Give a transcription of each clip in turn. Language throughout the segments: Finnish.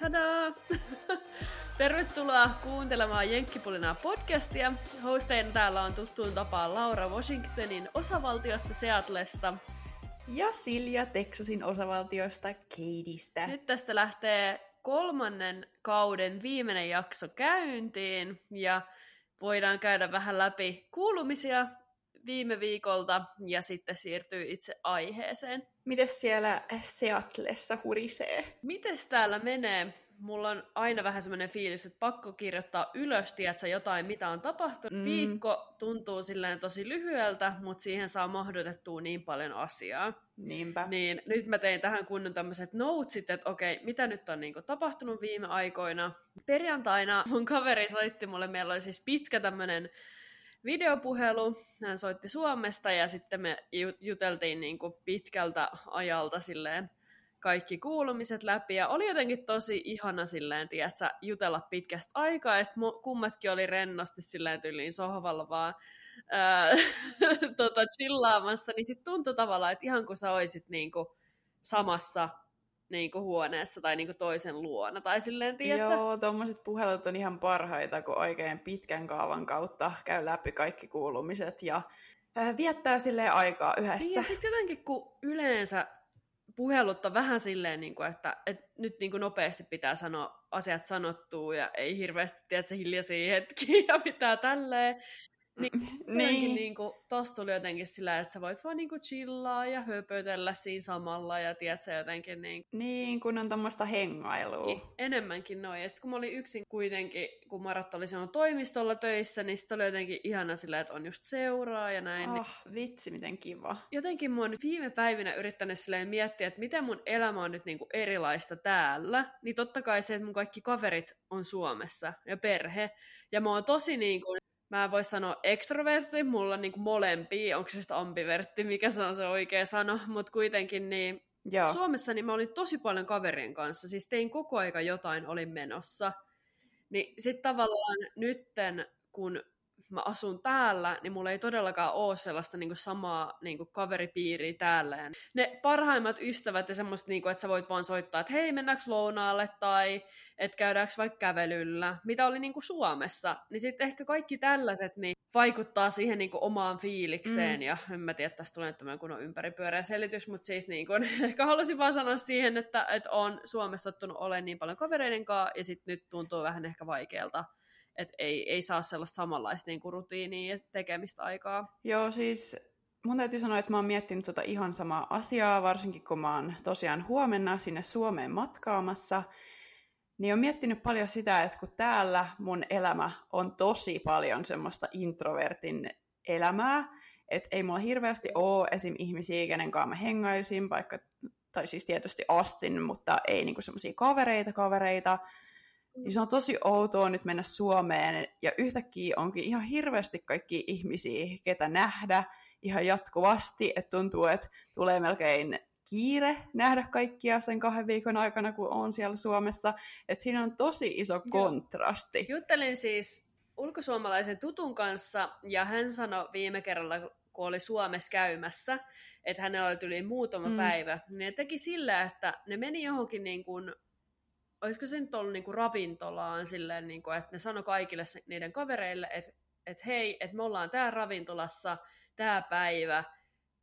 Tadaa! Tervetuloa kuuntelemaan Jenkkipulinaa podcastia. Hosteina täällä on tuttuun tapaan Laura Washingtonin osavaltiosta Seatlesta. Ja Silja Texasin osavaltiosta Keidistä. Nyt tästä lähtee kolmannen kauden viimeinen jakso käyntiin ja voidaan käydä vähän läpi kuulumisia viime viikolta ja sitten siirtyy itse aiheeseen. Mites siellä Seatlessa hurisee? Mites täällä menee? Mulla on aina vähän semmoinen fiilis, että pakko kirjoittaa ylös, tiedätkö, jotain, mitä on tapahtunut. Mm. Viikko tuntuu silleen tosi lyhyeltä, mutta siihen saa mahdotettua niin paljon asiaa. Niinpä. Niin nyt mä tein tähän kunnon tämmöiset notesit, että okei, mitä nyt on niinku tapahtunut viime aikoina. Perjantaina mun kaveri soitti mulle, meillä oli siis pitkä tämmöinen videopuhelu. Hän soitti Suomesta ja sitten me juteltiin niin kuin pitkältä ajalta silleen kaikki kuulumiset läpi. Ja oli jotenkin tosi ihana silleen, tiedätkö, jutella pitkästä aikaa. Ja sitten kummatkin oli rennosti silleen tyyliin sohvalla vaan tota, chillaamassa. Niin sitten tuntui tavallaan, että ihan kuin sä oisit niin kuin samassa niin kuin huoneessa tai niin kuin toisen luona. Tai silleen, tiedätkö? Joo, tuommoiset puhelut on ihan parhaita, kun oikein pitkän kaavan kautta käy läpi kaikki kuulumiset ja äh, viettää sille aikaa yhdessä. Niin, ja sitten jotenkin, kun yleensä puhelut on vähän silleen, niin kuin, että, että nyt niin kuin nopeasti pitää sanoa asiat sanottua ja ei hirveästi tiedä hiljaisia hetkiä ja mitään tälleen, niin, niin. niin kuin, tossa tuli jotenkin sillä, että sä voit vaan niin kuin chillaa ja höpötellä siinä samalla ja tiedät sä jotenkin niin... Niin, kun on tommoista hengailua. Niin, enemmänkin noin. Ja sitten kun mä olin yksin kuitenkin, kun Marat oli sanonut toimistolla töissä, niin sitten oli jotenkin ihana sillä, että on just seuraa ja näin. Oh, niin... vitsi, miten kiva. Jotenkin mä oon viime päivinä yrittänyt silleen miettiä, että miten mun elämä on nyt niin kuin erilaista täällä. Niin totta kai se, että mun kaikki kaverit on Suomessa ja perhe. Ja mä oon tosi niin mä voin sanoa ekstrovertti, mulla on niin kuin molempia, onko se sitten ambivertti, mikä se on se oikea sano, mutta kuitenkin niin Joo. Suomessa niin mä olin tosi paljon kaverien kanssa, siis tein koko aika jotain, olin menossa. Niin sitten tavallaan nytten, kun mä asun täällä, niin mulla ei todellakaan ole sellaista niin kuin samaa niin kuin kaveripiiriä täällä. Ja ne parhaimmat ystävät ja semmoista, niin kuin, että sä voit vaan soittaa, että hei, mennäänkö lounaalle tai että käydäänkö vaikka kävelyllä, mitä oli niin kuin Suomessa. Niin sitten ehkä kaikki tällaiset niin vaikuttaa siihen niin kuin omaan fiilikseen. Mm. Ja en mä tiedä, että tästä tulee tämmöinen kunnon ympäripyöreä selitys, mutta siis niin kuin, ehkä halusin vaan sanoa siihen, että, että on Suomessa tottunut olemaan niin paljon kavereiden kanssa ja sitten nyt tuntuu vähän ehkä vaikealta että ei, ei saa sellaista samanlaista niin kuin rutiinia ja tekemistä aikaa. Joo, siis mun täytyy sanoa, että mä oon miettinyt tota ihan samaa asiaa, varsinkin kun mä oon tosiaan huomenna sinne Suomeen matkaamassa, niin on miettinyt paljon sitä, että kun täällä mun elämä on tosi paljon semmoista introvertin elämää, että ei mulla hirveästi ole esim. ihmisiä, kenen kanssa mä hengaisin, vaikka, tai siis tietysti astin, mutta ei niinku semmoisia kavereita kavereita, niin se on tosi outoa nyt mennä Suomeen ja yhtäkkiä onkin ihan hirveästi kaikki ihmisiä, ketä nähdä ihan jatkuvasti, että tuntuu, että tulee melkein kiire nähdä kaikkia sen kahden viikon aikana, kun on siellä Suomessa. Että siinä on tosi iso kontrasti. Juttelin siis ulkosuomalaisen tutun kanssa, ja hän sanoi viime kerralla, kun oli Suomessa käymässä, että hänellä oli yli muutama mm. päivä, niin ne teki sillä, että ne meni johonkin niin kuin olisiko se nyt ollut niinku ravintolaan silleen, niinku, että ne sanoi kaikille niiden kavereille, että et hei, että me ollaan tää ravintolassa, tämä päivä,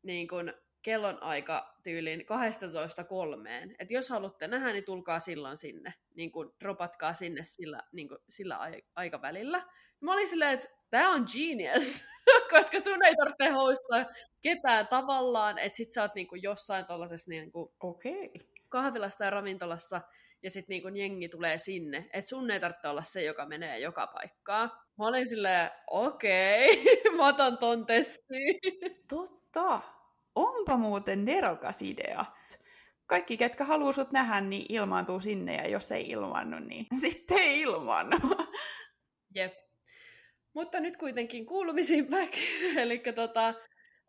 niin kun kellon aika tyyliin 12 kolmeen. Että jos haluatte nähdä, niin tulkaa silloin sinne. Niin kun dropatkaa sinne sillä, niin kun, sillä aikavälillä. Mä olin silleen, että tämä on genius, koska sun ei tarvitse hostaa ketään tavallaan, että sit sä oot niinku jossain tällaisessa niinku okay. kahvilassa tai ravintolassa, ja sitten niin jengi tulee sinne, että sun ei tarvitse olla se, joka menee joka paikkaan. Mä olin silleen, okei, okay, mä otan ton testiin. Totta, onpa muuten nerokas idea. Kaikki, ketkä haluaa sut nähdä, niin ilmaantuu sinne, ja jos ei ilmannu, niin sitten ei ilmannu. Jep. Mutta nyt kuitenkin kuulumisiin back. Eli tota,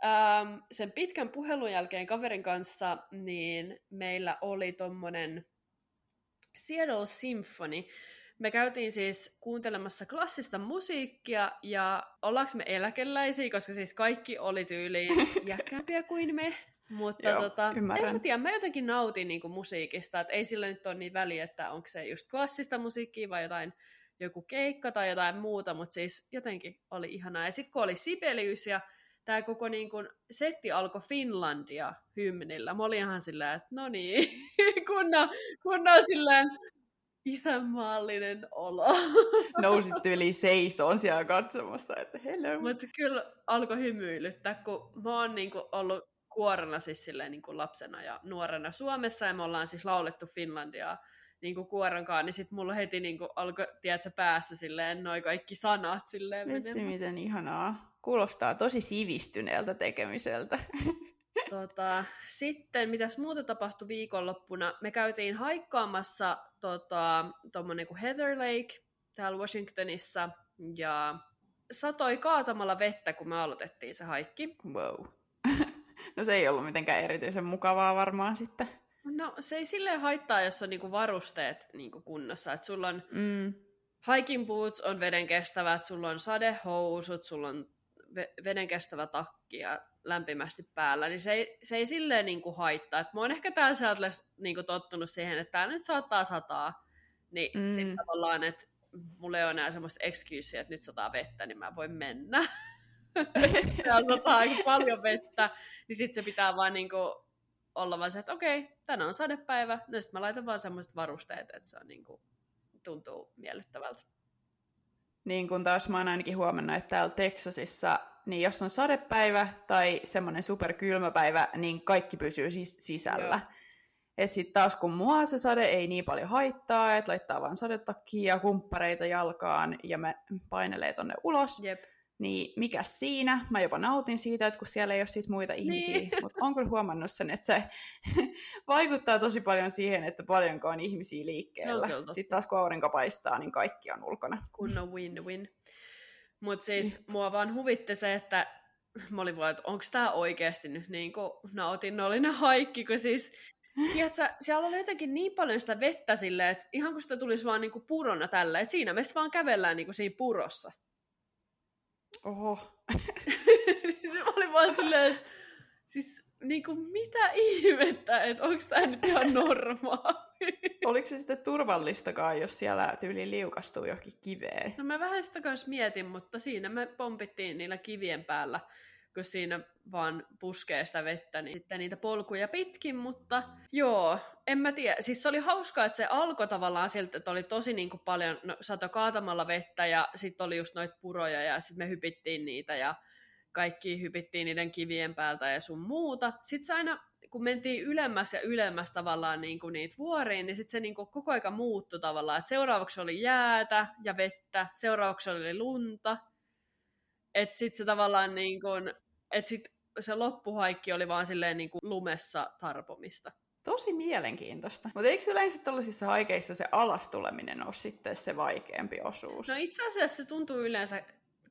ähm, sen pitkän puhelun jälkeen kaverin kanssa, niin meillä oli tommonen Seattle Symphony. Me käytiin siis kuuntelemassa klassista musiikkia ja ollaanko me eläkeläisiä, koska siis kaikki oli tyyliin jäkkäämpiä kuin me. Mutta Joo, tota, en mä tiedä, mä jotenkin nautin niinku musiikista, että ei sillä nyt ole niin väliä, että onko se just klassista musiikkia vai jotain joku keikka tai jotain muuta, mutta siis jotenkin oli ihanaa. Ja sitten kun oli Sibelius ja tämä koko niin kun, setti alkoi Finlandia hymnillä, mä olin ihan silleen, että no niin, kunnon, kunnon silleen isänmaallinen olo. Nousit yli seisoon siellä katsomassa, että hello. Mutta kyllä alkoi hymyilyttää, kun mä oon niinku ollut kuorena siis silleen niinku lapsena ja nuorena Suomessa, ja me ollaan siis laulettu Finlandiaa niinku kuoronkaan, niin sitten mulla heti niinku alkoi, tiedätkö, päässä silleen noi kaikki sanat silleen Vitsi, miten ihanaa. Kuulostaa tosi sivistyneeltä tekemiseltä. Tota, sitten, mitäs muuta tapahtui viikonloppuna? Me käytiin haikkaamassa tota, tommonen kuin Heather Lake täällä Washingtonissa, ja satoi kaatamalla vettä, kun me aloitettiin se haikki. Wow. No se ei ollut mitenkään erityisen mukavaa varmaan sitten. No se ei silleen haittaa, jos on niinku varusteet niinku kunnossa. Et sulla on Mm. hiking boots on veden kestävät, sulla on sadehousut, sulla on ve- veden kestävä takki ja lämpimästi päällä, niin se ei, se ei silleen niinku haittaa. Et mä oon ehkä täällä Seattleissa niinku tottunut siihen, että tää nyt saattaa sataa, niin Mm. sitten tavallaan, että mulla ei ole enää semmoista excuseä, että nyt sataa vettä, niin mä voin mennä. Täällä sataa aika paljon vettä, niin sitten se pitää vaan niinku olla vaan se, että okei, tänään on sadepäivä, no sitten mä laitan vaan semmoiset varusteet, että se on niinku, tuntuu miellyttävältä. Niin kun taas mä oon ainakin huomannut, että täällä Texasissa, niin jos on sadepäivä tai semmoinen superkylmäpäivä, niin kaikki pysyy sis- sisällä. Joo. Et sit taas kun mua se sade ei niin paljon haittaa, että laittaa vaan sadetakkia ja kumppareita jalkaan ja me painelee tonne ulos, Jep. Niin mikä siinä? Mä jopa nautin siitä, että kun siellä ei ole sit muita ihmisiä, Niin. mutta on kyllä huomannut sen, että se vaikuttaa tosi paljon siihen, että paljonko on ihmisiä liikkeellä. totta. Sitten taas kun aurinko paistaa, niin kaikki on ulkona. kunnon win-win. Mutta siis mua vaan huvitti se, että mä olin vaan, että onko tämä oikeasti nyt niin kuin nautinnollinen haikki, kun siis Tiedätkö, siellä oli jotenkin niin paljon sitä vettä silleen, että ihan kun sitä tulisi vaan niinku purona tällä, että siinä me vaan kävellään niinku siinä purossa. Oho. se oli vaan silleen, että siis niinku mitä ihmettä, että onko tämä nyt ihan normaali. Oliko se sitten turvallistakaan, jos siellä tyyli liukastuu johonkin kiveen? No mä vähän sitä kanssa mietin, mutta siinä me pompittiin niillä kivien päällä, kun siinä vaan puskee sitä vettä, niin sitten niitä polkuja pitkin, mutta joo, en mä tiedä. Siis se oli hauskaa, että se alkoi tavallaan siltä, että oli tosi niin kuin paljon, no sato kaatamalla vettä ja sitten oli just noita puroja ja sitten me hypittiin niitä ja kaikki hypittiin niiden kivien päältä ja sun muuta. Sitten se aina, kun mentiin ylemmäs ja ylemmäs tavallaan niin kuin niitä vuoriin, niin sitten se niin kuin koko aika muuttui tavallaan. Et seuraavaksi oli jäätä ja vettä, seuraavaksi oli lunta. Että sitten se tavallaan niin kuin, että sit se loppuhaikki oli vaan silleen niin kuin lumessa tarpomista. Tosi mielenkiintoista. Mutta eikö yleensä tällaisissa haikeissa se alastuleminen ole sitten se vaikeampi osuus? No itse asiassa se tuntuu yleensä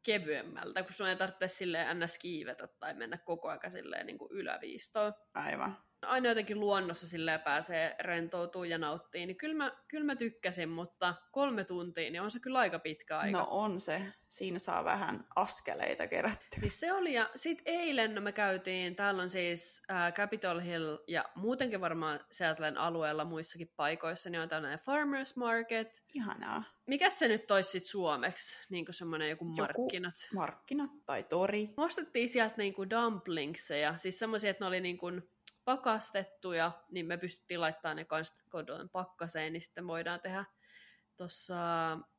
kevyemmältä, kun sun ei tarvitse silleen ns. kiivetä tai mennä koko ajan silleen niin kuin yläviistoon. Aivan. Aina jotenkin luonnossa silleen pääsee rentoutuu ja nauttii, niin kyllä mä, kyllä mä tykkäsin, mutta kolme tuntia, niin on se kyllä aika pitkä aika. No on se. Siinä saa vähän askeleita kerättyä. Niin se oli, ja sitten eilen no me käytiin, täällä on siis äh, Capitol Hill ja muutenkin varmaan Seattlen alueella muissakin paikoissa, niin on tällainen farmers market. Ihanaa. Mikäs se nyt olisi sit suomeksi, niin kuin semmoinen joku Joku- markkinat? Markkinat tai tori. Me ostettiin sieltä niinku dumplingseja, siis semmoisia, että ne oli niinku pakastettuja, niin me pystyttiin laittamaan ne kanssa kodon pakkaseen, niin sitten voidaan tehdä tuossa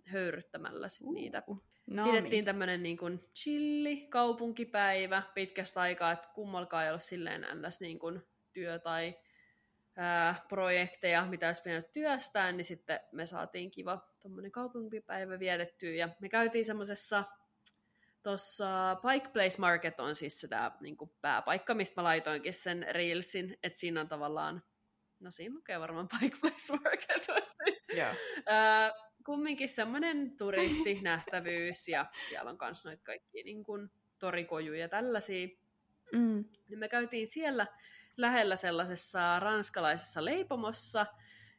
höyryttämällä sit niitä. No Pidettiin tämmöinen niin kuin chilli kaupunkipäivä pitkästä aikaa, että kummalkaan ei ole silleen ns. Niin kuin työ tai ää, projekteja, mitä olisi pitänyt työstää, niin sitten me saatiin kiva tuommoinen kaupunkipäivä vietettyä. Ja me käytiin semmoisessa Tuossa Pike Place Market on siis sitä niin kuin pääpaikka, mistä mä laitoinkin sen Reelsin, että siinä on tavallaan, no siinä lukee varmaan Pike Place Market, siis, Joo. ää, kumminkin semmoinen turistinähtävyys ja siellä on myös noita kaikki niin kuin, torikojuja ja tällaisia. Mm. Niin me käytiin siellä lähellä sellaisessa ranskalaisessa leipomossa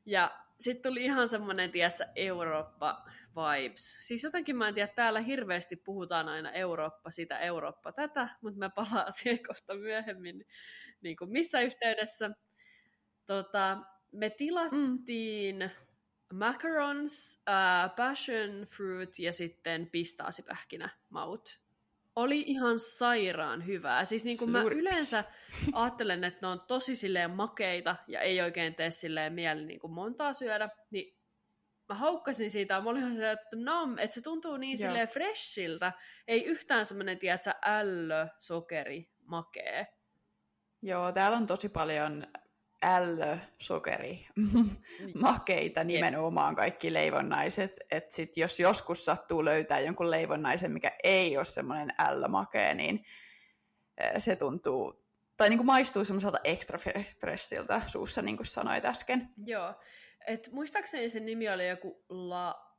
ja sitten tuli ihan semmoinen, tiedätkö, Eurooppa-vibes. Siis jotenkin mä en tiedä, täällä hirveästi puhutaan aina Eurooppa sitä, Eurooppa tätä, mutta mä palaan siihen kohta myöhemmin. niin kuin missä yhteydessä. Tota, me tilattiin mm. macarons, uh, passion fruit ja sitten pistaasipähkinä maut. Oli ihan sairaan hyvää. Siis niin kuin mä yleensä ajattelen, että ne on tosi silleen makeita ja ei oikein tee silleen mieli niin kuin montaa syödä, niin mä haukkasin siitä, ja mä olin se, että no, että se tuntuu niin Joo. silleen freshiltä, ei yhtään semmoinen, tiedätkö, ällö, sokeri, makee. Joo, täällä on tosi paljon ällö, sokeri, makeita nimenomaan kaikki leivonnaiset. Että sit jos joskus sattuu löytää jonkun leivonnaisen, mikä ei ole semmoinen ällö makee, niin se tuntuu, tai niin kuin maistuu semmoiselta extra fressiltä suussa, niin kuin sanoit äsken. Joo, et muistaakseni sen nimi oli joku La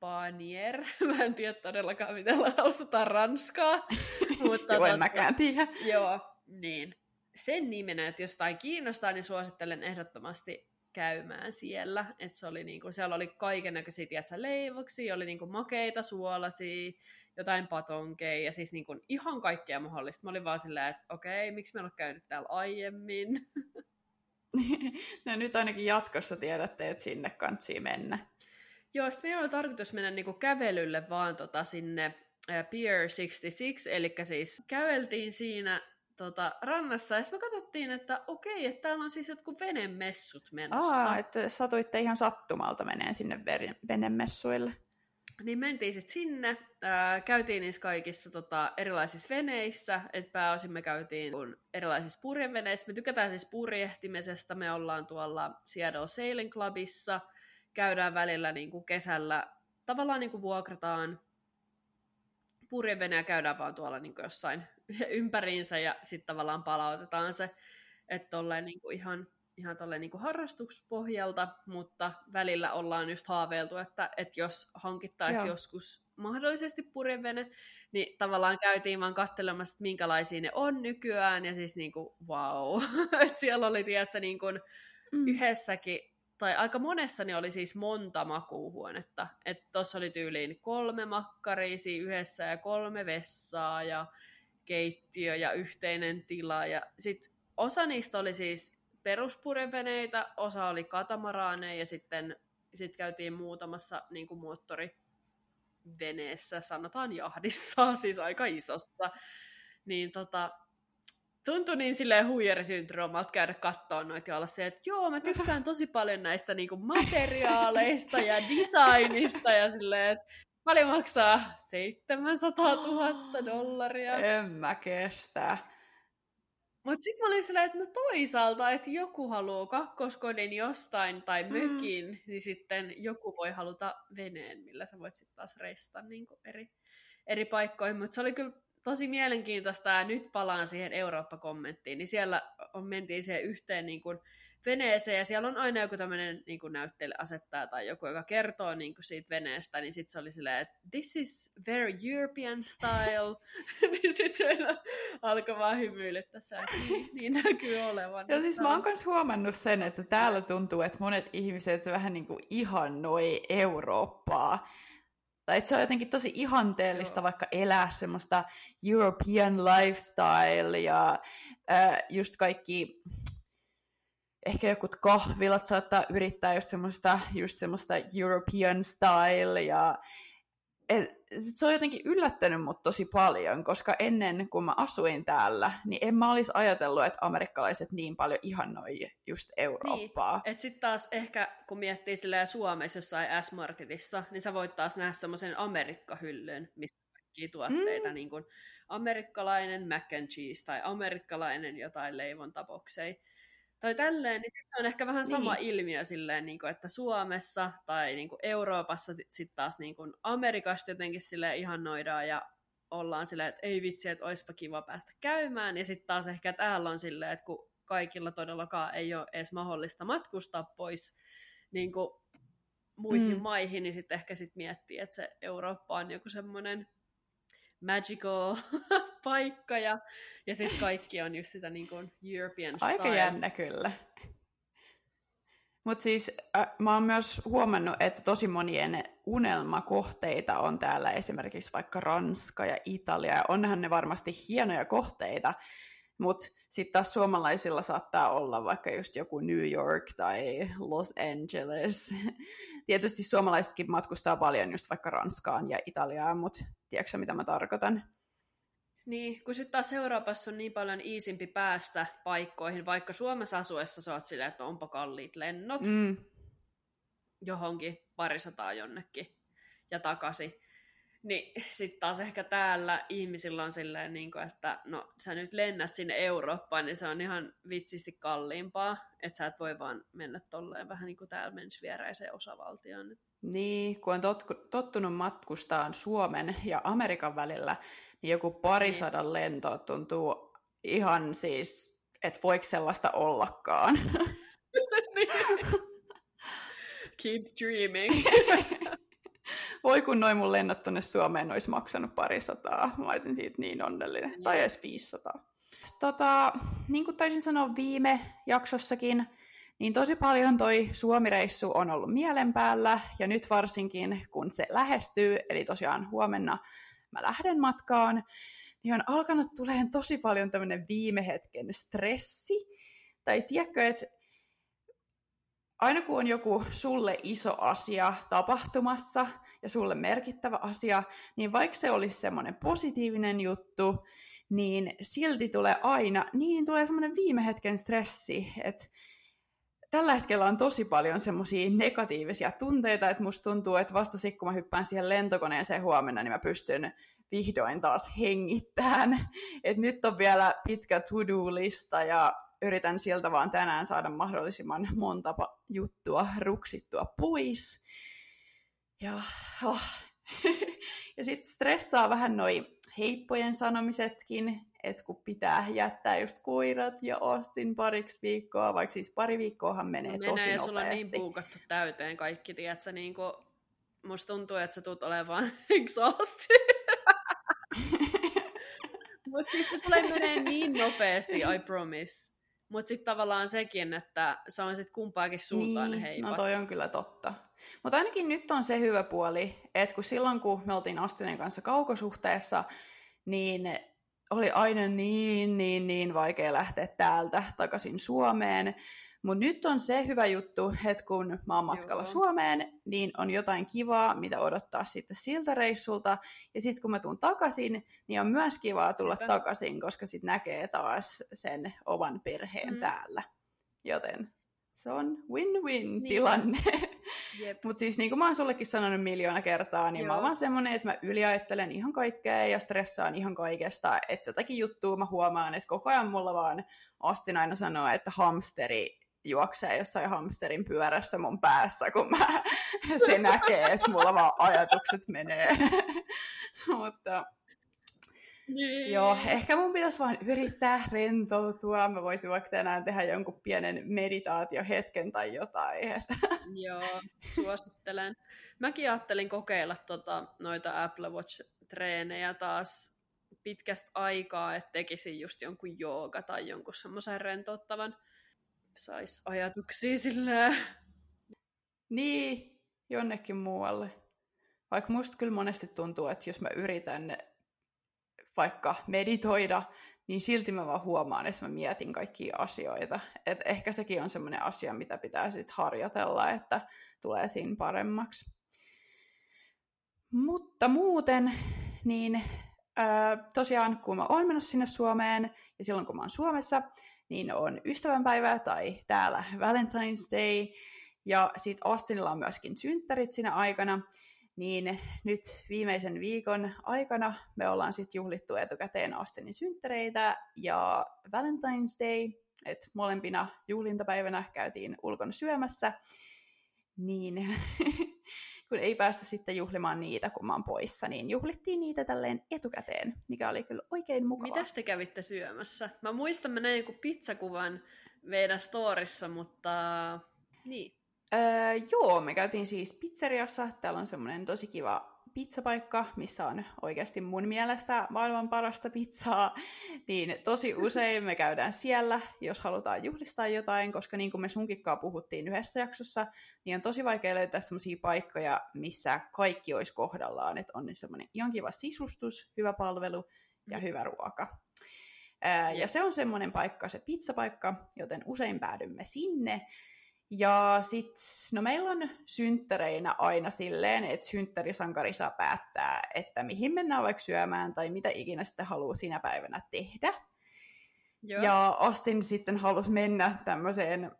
Panier. Mä en tiedä todellakaan, miten lausutaan ranskaa. mutta joo, en mäkään tiedä. Joo, niin. Sen nimenen, että jos jotain kiinnostaa, niin suosittelen ehdottomasti käymään siellä. Et se oli niinku, siellä oli kaiken näköisiä leivoksia, oli niinku makeita, suolasia, jotain patonkeja ja siis niinku ihan kaikkea mahdollista. Mä olin vaan silleen, että okei, miksi en ole käynyt täällä aiemmin? no nyt ainakin jatkossa tiedätte, että sinne kantsii mennä. Joo, sitten meillä oli tarkoitus mennä niinku kävelylle vaan tota sinne Pier 66, eli siis käveltiin siinä tota, rannassa, ja me katsottiin, että okei, että täällä on siis jotkut venemessut menossa. Aa, että satuitte ihan sattumalta meneen sinne venemessuille. Niin mentiin sitten sinne, ää, käytiin niissä kaikissa tota, erilaisissa veneissä, että pääosin me käytiin kun erilaisissa purjeveneissä. Me tykätään siis purjehtimisesta, me ollaan tuolla Seattle Sailing Clubissa, käydään välillä niin kuin kesällä, tavallaan niin kuin vuokrataan purjevene ja käydään vaan tuolla niin kuin jossain ympäriinsä ja sitten tavallaan palautetaan se, että tolleen niin kuin ihan ihan tolleen niin kuin harrastuspohjalta, mutta välillä ollaan just haaveiltu, että, että jos hankittaisiin joskus mahdollisesti purjevene, niin tavallaan käytiin vaan katselemassa, että minkälaisia ne on nykyään, ja siis niin kuin, wow, että siellä oli, tiedätkö, niin kuin mm. yhdessäkin, tai aika monessa ne oli siis monta makuuhuonetta, että tuossa oli tyyliin kolme makkaria yhdessä, ja kolme vessaa, ja keittiö, ja yhteinen tila, ja sitten osa niistä oli siis peruspurjeveneitä, osa oli katamaraaneja ja sitten sit käytiin muutamassa niin kuin moottoriveneessä, sanotaan jahdissa, siis aika isossa. Niin tota, tuntui niin silleen huijarisyndroomalta käydä katsoa noita ja olla se, että joo, mä tykkään tosi paljon näistä niinku materiaaleista ja designista ja silleen, että paljon maksaa 700 000 dollaria. En mä kestä. Mutta sitten mä olin silleen, että no toisaalta, että joku haluaa kakkoskodin jostain tai mm. mökin, mm. niin sitten joku voi haluta veneen, millä sä voit sitten taas reistata niin eri, eri paikkoihin. Mutta se oli kyllä tosi mielenkiintoista, ja nyt palaan siihen Eurooppa-kommenttiin, niin siellä on, mentiin siihen yhteen niin kuin, veneeseen, ja siellä on aina joku tämmöinen niin näyttelijä asettaa tai joku, joka kertoo niin kuin siitä veneestä, niin sitten se oli silleen, että this is very European style, niin sitten alkoi vaan hymyilyttää että niin, niin näkyy olevan. Ja siis mä oon myös huomannut sen, että täällä tuntuu, että monet ihmiset vähän niin kuin ihannoi Eurooppaa, tai että se on jotenkin tosi ihanteellista Joo. vaikka elää semmoista European lifestyle ja äh, just kaikki ehkä jokut kahvilat saattaa yrittää just semmoista, just semmoista European style ja et, se on jotenkin yllättänyt mut tosi paljon, koska ennen kuin mä asuin täällä, niin en mä olisi ajatellut, että amerikkalaiset niin paljon ihannoi just Eurooppaa. Niin. Että sitten taas ehkä, kun miettii silleen Suomessa jossain S-Marketissa, niin sä voit taas nähdä semmoisen Amerikka-hyllyn, missä kaikkia tuotteita, mm. niin kuin amerikkalainen mac and cheese tai amerikkalainen jotain leivontaboksei tai tälleen, niin sit se on ehkä vähän sama niin. ilmiö silleen, niin kuin, että Suomessa tai niin kuin Euroopassa sitten sit taas niin kuin Amerikasta jotenkin silleen ihannoidaan ja ollaan silleen, että ei vitsi, että olisipa kiva päästä käymään. Ja sitten taas ehkä täällä on silleen, että kun kaikilla todellakaan ei ole edes mahdollista matkustaa pois niin kuin muihin mm. maihin, niin sitten ehkä sit miettii, että se Eurooppa on joku semmoinen magical paikka ja, ja sitten kaikki on just sitä niin kuin European style. Aika jännä kyllä. Mutta siis äh, mä oon myös huomannut, että tosi monien unelmakohteita on täällä esimerkiksi vaikka Ranska ja Italia, ja onhan ne varmasti hienoja kohteita, mutta sitten taas suomalaisilla saattaa olla vaikka just joku New York tai Los Angeles. Tietysti suomalaisetkin matkustaa paljon just vaikka Ranskaan ja Italiaan, mutta tiedätkö mitä mä tarkoitan? Niin, kun sitten taas Euroopassa on niin paljon iisimpi päästä paikkoihin, vaikka Suomessa asuessa sä oot silleen, että onpa kalliit lennot mm. johonkin parisataa jonnekin ja takaisin. Niin sitten taas ehkä täällä ihmisillä on silleen, niin kuin, että no sä nyt lennät sinne Eurooppaan, niin se on ihan vitsisti kalliimpaa, että sä et voi vaan mennä tolleen vähän niin kuin täällä menisi viereiseen osavaltioon. Niin, kun on tot, tottunut matkustaan Suomen ja Amerikan välillä, niin joku parisadan niin. lento tuntuu ihan siis, että voiko sellaista ollakaan. Keep dreaming. Voi kun noin mun lennot tonne Suomeen olisi maksanut parisataa. Mä olisin siitä niin onnellinen. Niin. Tai edes 500. Tota, niin kuin taisin sanoa viime jaksossakin, niin tosi paljon toi Suomireissu on ollut mielen päällä, ja nyt varsinkin kun se lähestyy, eli tosiaan huomenna mä lähden matkaan, niin on alkanut tulemaan tosi paljon tämmöinen viime hetken stressi. Tai tiedätkö, että aina kun on joku sulle iso asia tapahtumassa ja sulle merkittävä asia, niin vaikka se olisi semmoinen positiivinen juttu, niin silti tulee aina, niin tulee semmoinen viime hetken stressi, että tällä hetkellä on tosi paljon semmoisia negatiivisia tunteita, että musta tuntuu, että vasta sitten kun mä hyppään siihen lentokoneeseen huomenna, niin mä pystyn vihdoin taas hengittämään. Et nyt on vielä pitkä to-do-lista ja yritän sieltä vaan tänään saada mahdollisimman monta juttua ruksittua pois. Ja, oh. ja sitten stressaa vähän noi heippojen sanomisetkin, että kun pitää jättää just koirat ja Ostin pariksi viikkoa, vaikka siis pari viikkoahan menee, menee tosi ja nopeasti. sulla on niin puukattu täyteen kaikki, tiedätkö, niin kuin, musta tuntuu, että sä tulet olemaan exhausted. Mutta siis se tulee menee niin nopeasti, I promise. Mutta sitten tavallaan sekin, että se on sitten kumpaakin suuntaan niin, ne heipat. No toi on kyllä totta. Mutta ainakin nyt on se hyvä puoli, että kun silloin kun me oltiin Astinen kanssa kaukosuhteessa, niin oli aina niin, niin, niin vaikea lähteä täältä takaisin Suomeen. Mutta nyt on se hyvä juttu, että kun mä oon matkalla Joo. Suomeen, niin on jotain kivaa, mitä odottaa sitten siltä reissulta. Ja sitten kun mä tuun takaisin, niin on myös kivaa tulla Sitä. takaisin, koska sitten näkee taas sen oman perheen mm. täällä. Joten se on win-win niin. Mutta siis niin kuin mä oon sullekin sanonut miljoona kertaa, niin Joo. mä oon vaan semmonen, että mä yliajattelen ihan kaikkea ja stressaan ihan kaikesta. Että jotakin juttua mä huomaan, että koko ajan mulla vaan Astin aina sanoo, että hamsteri juoksee jossain hamsterin pyörässä mun päässä, kun mä, se näkee, että mulla vaan ajatukset menee. Mutta niin. Joo, ehkä mun pitäisi vaan yrittää rentoutua. Mä voisin vaikka tänään tehdä jonkun pienen meditaatiohetken tai jotain. Joo, suosittelen. Mäkin ajattelin kokeilla tota, noita Apple Watch-treenejä taas pitkästä aikaa, että tekisin just jonkun jooga tai jonkun semmoisen rentouttavan sais ajatuksia sillä. Niin, jonnekin muualle. Vaikka musta kyllä monesti tuntuu, että jos mä yritän vaikka meditoida, niin silti mä vaan huomaan, että mä mietin kaikkia asioita. Et ehkä sekin on semmoinen asia, mitä pitää sitten harjoitella, että tulee siinä paremmaksi. Mutta muuten, niin öö, tosiaan kun mä oon menossa sinne Suomeen, ja silloin kun mä oon Suomessa, niin on ystävänpäivä tai täällä Valentine's Day. Ja sitten Austinilla on myöskin synttärit siinä aikana. Niin nyt viimeisen viikon aikana me ollaan sitten juhlittu etukäteen Austinin synttäreitä ja Valentine's Day, että molempina juhlintapäivänä käytiin ulkona syömässä, niin kun ei päästä sitten juhlimaan niitä, kun mä oon poissa, niin juhlittiin niitä tälleen etukäteen, mikä oli kyllä oikein mukavaa. Mitä te kävitte syömässä? Mä muistan, mä näin joku pizzakuvan meidän storissa, mutta niin. Öö, joo, me käytiin siis pizzeriassa. Täällä on semmoinen tosi kiva pizzapaikka, missä on oikeasti mun mielestä maailman parasta pizzaa, niin tosi usein me käydään siellä, jos halutaan juhlistaa jotain, koska niin kuin me sunkikkaa puhuttiin yhdessä jaksossa, niin on tosi vaikea löytää sellaisia paikkoja, missä kaikki olisi kohdallaan, että on semmoinen ihan kiva sisustus, hyvä palvelu ja mm. hyvä ruoka. Ää, ja se on semmoinen paikka, se pizzapaikka, joten usein päädymme sinne. Ja sit, no meillä on synttäreinä aina silleen, että synttärisankari saa päättää, että mihin mennään vaikka syömään tai mitä ikinä sitten haluaa sinä päivänä tehdä. Joo. Ja Austin sitten halusi mennä tämmöiseen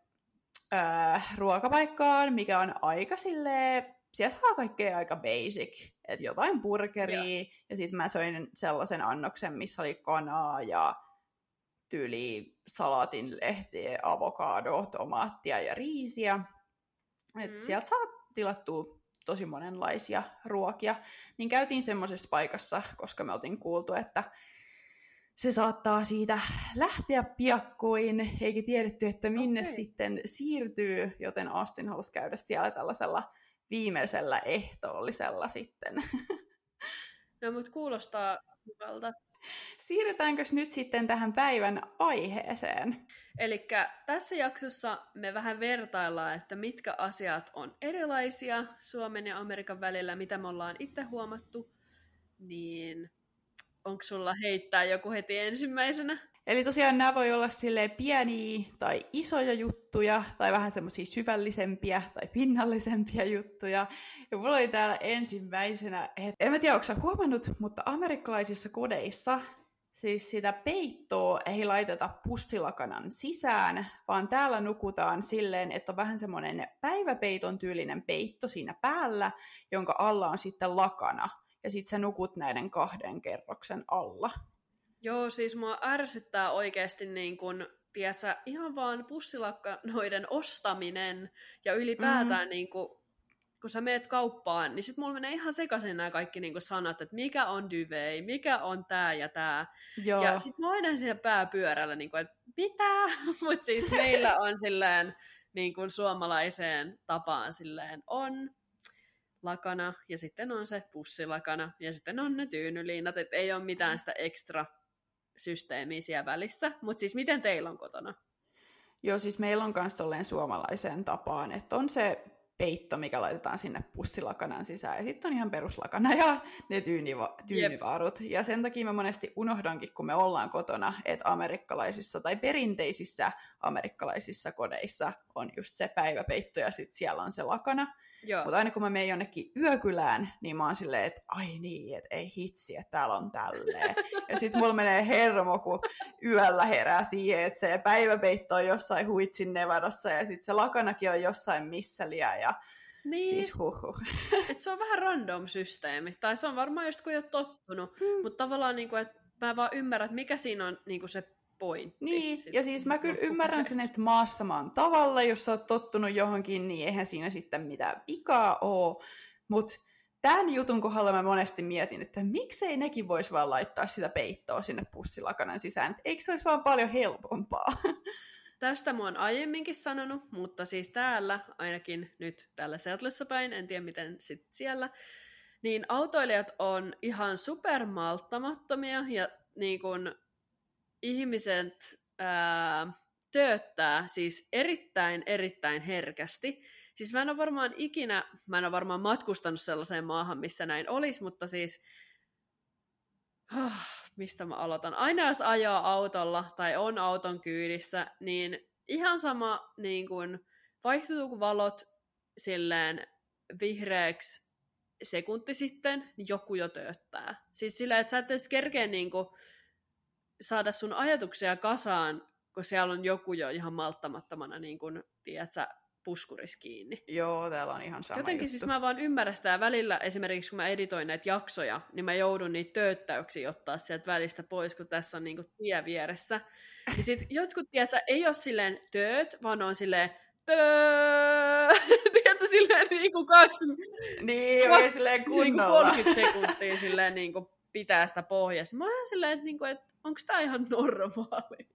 äh, ruokapaikkaan, mikä on aika silleen, siellä saa kaikkea aika basic. Että jotain burgeria, Joo. ja sitten mä söin sellaisen annoksen, missä oli kanaa ja tyyli salaatin lehtiä, avokadoa, tomaattia ja riisiä. Et mm. Sieltä saa tilattua tosi monenlaisia ruokia. Niin käytiin semmoisessa paikassa, koska me oltiin kuultu, että se saattaa siitä lähteä piakkoin, eikä tiedetty, että minne okay. sitten siirtyy, joten Austin halusi käydä siellä tällaisella viimeisellä ehtoollisella sitten. No, mutta kuulostaa hyvältä. Siirrytäänkö nyt sitten tähän päivän aiheeseen? Eli tässä jaksossa me vähän vertaillaan, että mitkä asiat on erilaisia Suomen ja Amerikan välillä, mitä me ollaan itse huomattu, niin onko sulla heittää joku heti ensimmäisenä? Eli tosiaan nämä voi olla sille pieniä tai isoja juttuja, tai vähän semmoisia syvällisempiä tai pinnallisempia juttuja. Ja mulla oli täällä ensimmäisenä, että en mä tiedä, onko huomannut, mutta amerikkalaisissa kodeissa siis sitä peittoa ei laiteta pussilakanan sisään, vaan täällä nukutaan silleen, että on vähän semmoinen päiväpeiton tyylinen peitto siinä päällä, jonka alla on sitten lakana. Ja sitten sä nukut näiden kahden kerroksen alla. Joo, siis mua ärsyttää oikeasti niin kun, tiedätkö, ihan vaan pussilakkanoiden ostaminen ja ylipäätään mm. niin kun, kun sä meet kauppaan, niin sit mulla menee ihan sekaisin nämä kaikki niin sanat, että mikä on dyvei, mikä on tää ja tää. Joo. Ja sit mä aina siellä pääpyörällä, niin että mitä? Mutta siis meillä on silleen niin kuin suomalaiseen tapaan silleen on lakana ja sitten on se pussilakana ja sitten on ne tyynyliinat, että ei ole mitään sitä ekstra systeemiä siellä välissä. Mutta siis miten teillä on kotona? Joo, siis meillä on myös tolleen suomalaiseen tapaan, että on se peitto, mikä laitetaan sinne pussilakanan sisään, ja sitten on ihan peruslakana ja ne tyyniva- tyynivaarut. Yep. Ja sen takia mä monesti unohdankin, kun me ollaan kotona, että amerikkalaisissa tai perinteisissä amerikkalaisissa kodeissa on just se päiväpeitto, ja sitten siellä on se lakana. Mutta aina kun mä menen jonnekin yökylään, niin mä oon silleen, että ai niin, että ei hitsi, että täällä on tälleen. ja sitten mulla menee hermo, kun yöllä herää siihen, että se päiväpeitto on jossain huitsin Nevadassa ja sitten se lakanakin on jossain missäliä ja niin. Siis huhu. Et se on vähän random systeemi. Tai se on varmaan just kun ei ole tottunut. Hmm. Mutta tavallaan, niin kuin, että mä vaan ymmärrän, että mikä siinä on niin kuin se pointti. Niin, ja siis mä kyllä ymmärrän sen, että maassa maan tavalla, jos sä oot tottunut johonkin, niin eihän siinä sitten mitään vikaa oo. Mutta tämän jutun kohdalla mä monesti mietin, että miksei nekin vois vaan laittaa sitä peittoa sinne pussilakanan sisään. Eikö se olisi vaan paljon helpompaa? Tästä mä oon aiemminkin sanonut, mutta siis täällä, ainakin nyt täällä Seatlessa päin, en tiedä miten sit siellä, niin autoilijat on ihan supermalttamattomia ja niin kun ihmiset ää, tööttää siis erittäin, erittäin herkästi. Siis mä en ole varmaan ikinä, mä en ole varmaan matkustanut sellaiseen maahan, missä näin olisi, mutta siis, oh, mistä mä aloitan? Aina jos ajaa autolla tai on auton kyydissä, niin ihan sama niin kuin, vaihtuuko valot silleen vihreäksi sekunti sitten, niin joku jo tööttää. Siis sillä, että sä et edes kerkeä niin kuin, saada sun ajatuksia kasaan, kun siellä on joku jo ihan malttamattomana, niin kuin, tiedätkö, puskuris kiinni. Joo, täällä on ihan sama Jotenkin juttu. siis mä vaan ymmärrän sitä välillä, esimerkiksi kun mä editoin näitä jaksoja, niin mä joudun niitä tööttäyksiä ottaa sieltä välistä pois, kun tässä on niinku tie vieressä. Ja sit jotkut, tiedätkö, ei ole silleen tööt, vaan on silleen töö, tiedätkö, silleen niinku kaksi, niin, kaksi silleen niinku kunnolla. Niinku 30 sekuntia silleen niinku pitää sitä pohjassa. Mä oon silleen, että, niinku, että onko tämä ihan normaali?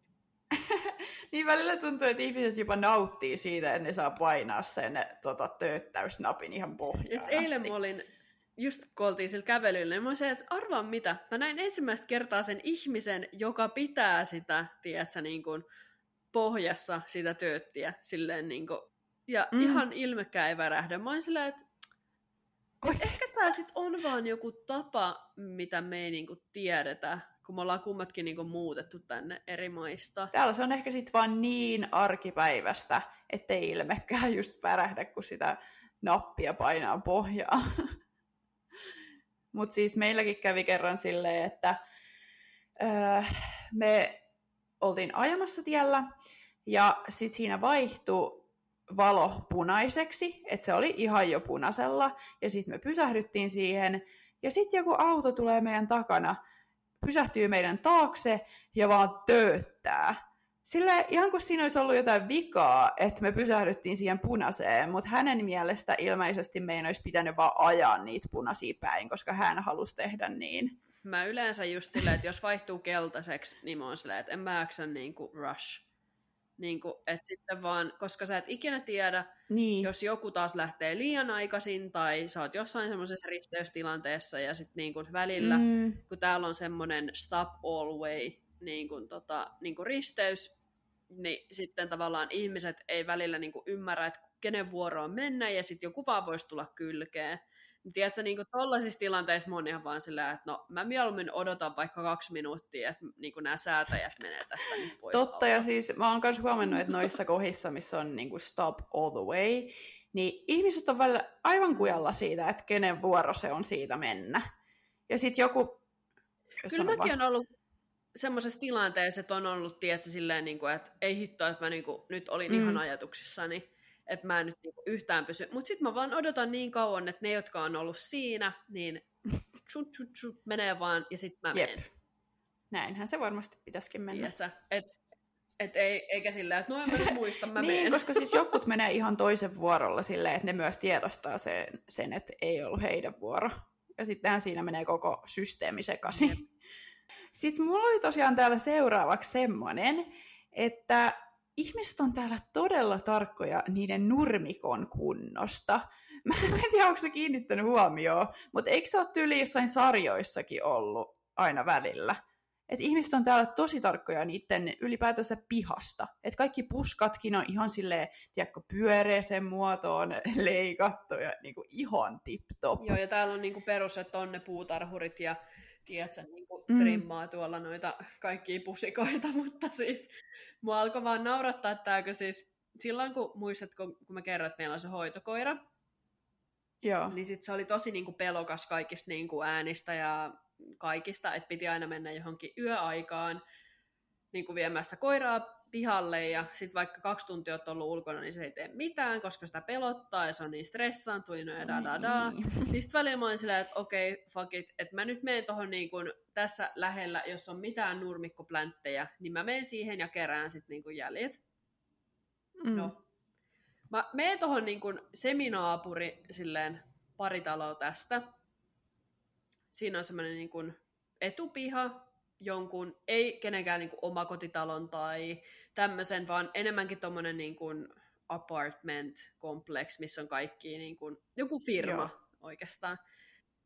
niin välillä tuntuu, että ihmiset jopa nauttii siitä, että ne saa painaa sen tota, tööttäysnapin ihan pohjaan Ja eilen mä olin, just kun oltiin sillä kävelyllä, niin mä olin että arvaa mitä, mä näin ensimmäistä kertaa sen ihmisen, joka pitää sitä, tiedätkö, niin kuin pohjassa sitä tööttiä, silleen niin kuin, ja mm. ihan ilmekään ei värähdä. Mä olin silleen, että et ehkä tämä sitten on vaan joku tapa, mitä me ei niinku tiedetä, kun me ollaan kummatkin niinku muutettu tänne eri maista. Täällä se on ehkä sitten vaan niin arkipäivästä, ettei ilmekään just pärähdä, kun sitä nappia painaa pohjaa. Mutta siis meilläkin kävi kerran silleen, että öö, me oltiin ajamassa tiellä ja sitten siinä vaihtui valo punaiseksi, että se oli ihan jo punaisella ja sitten me pysähdyttiin siihen ja sitten joku auto tulee meidän takana, pysähtyy meidän taakse ja vaan tööttää. Sillä ihan kuin siinä olisi ollut jotain vikaa, että me pysähdyttiin siihen punaiseen, mutta hänen mielestä ilmeisesti meidän olisi pitänyt vaan ajaa niitä punaisia päin, koska hän halusi tehdä niin. Mä yleensä just silleen, että jos vaihtuu keltaiseksi, niin mä oon silleen, että en mä niin kuin rush. Niin kuin, että sitten vaan, koska sä et ikinä tiedä, niin. jos joku taas lähtee liian aikaisin tai sä oot jossain semmoisessa risteystilanteessa ja sitten niin kuin välillä, mm. kun täällä on semmoinen stop all way niin kuin, tota, niin kuin risteys, niin sitten tavallaan ihmiset ei välillä niin kuin ymmärrä, että kenen vuoro on mennä, ja sitten joku vaan voisi tulla kylkeen. Tiedätkö, niin tuollaisissa tilanteissa moni ihan vaan sillä, että no mä mieluummin odotan vaikka kaksi minuuttia, että niin nämä säätäjät menee tästä niin pois. Totta, alta. ja siis mä oon myös huomannut, että noissa kohdissa, missä on niin kuin stop all the way, niin ihmiset on välillä aivan kujalla siitä, että kenen vuoro se on siitä mennä. Ja sitten joku... Kyllä mäkin on ollut semmoisessa tilanteessa, että on ollut, tietysti silleen, niin kuin, että ei hitto, että mä niin kuin, nyt olin mm. ihan ajatuksissani, että mä en nyt niin kuin, yhtään pysy. Mutta sitten mä vaan odotan niin kauan, että ne, jotka on ollut siinä, niin tshut, tshut, tshut, menee vaan, ja sitten mä menen. Näinhän se varmasti pitäisikin mennä. Tiedätkö? Et, et ei, eikä silleen, että no en mä nyt muista, mä niin, menen. koska siis jokut menee ihan toisen vuorolla silleen, että ne myös tiedostaa sen, sen että ei ollut heidän vuoro. Ja sittenhän siinä menee koko systeemi sekaisin. Jep. Sitten mulla oli tosiaan täällä seuraavaksi semmoinen, että ihmiset on täällä todella tarkkoja niiden nurmikon kunnosta. Mä en tiedä, onko se kiinnittänyt huomioon, mutta eikö se ole tyyli jossain sarjoissakin ollut aina välillä? Että ihmiset on täällä tosi tarkkoja niiden ylipäätänsä pihasta. Että kaikki puskatkin on ihan silleen, tiedätkö, pyöreeseen muotoon leikattu ja niinku ihan tip-top. Joo, ja täällä on niinku perus, että on ne puutarhurit ja tiedätkö, niin kuin mm. trimmaa tuolla noita kaikkia pusikoita, mutta siis mua alkoi vaan naurattaa tämä, kun siis silloin kun muistatko, kun mä kerroin, että meillä on se hoitokoira, Joo. niin sit se oli tosi niin kuin pelokas kaikista niin kuin äänistä ja kaikista, että piti aina mennä johonkin yöaikaan niin kuin viemään sitä koiraa pihalle ja sitten vaikka kaksi tuntia olet ollut ulkona, niin se ei tee mitään, koska sitä pelottaa ja se on niin stressaantunut ja da da da. Niin sitten välillä mä olin silleen, että okei, okay, fuck it, että mä nyt menen tuohon niin kuin tässä lähellä, jos on mitään nurmikkoplänttejä, niin mä menen siihen ja kerään sitten niin jäljet. Mm. No. Mä menen tuohon niin kuin seminaapuri silleen pari taloa tästä. Siinä on semmoinen niin kuin etupiha, jonkun, ei kenenkään niin kuin omakotitalon tai tämmöisen, vaan enemmänkin tuommoinen niin kuin apartment complex, missä on kaikki niin kuin, joku firma Joo. oikeastaan.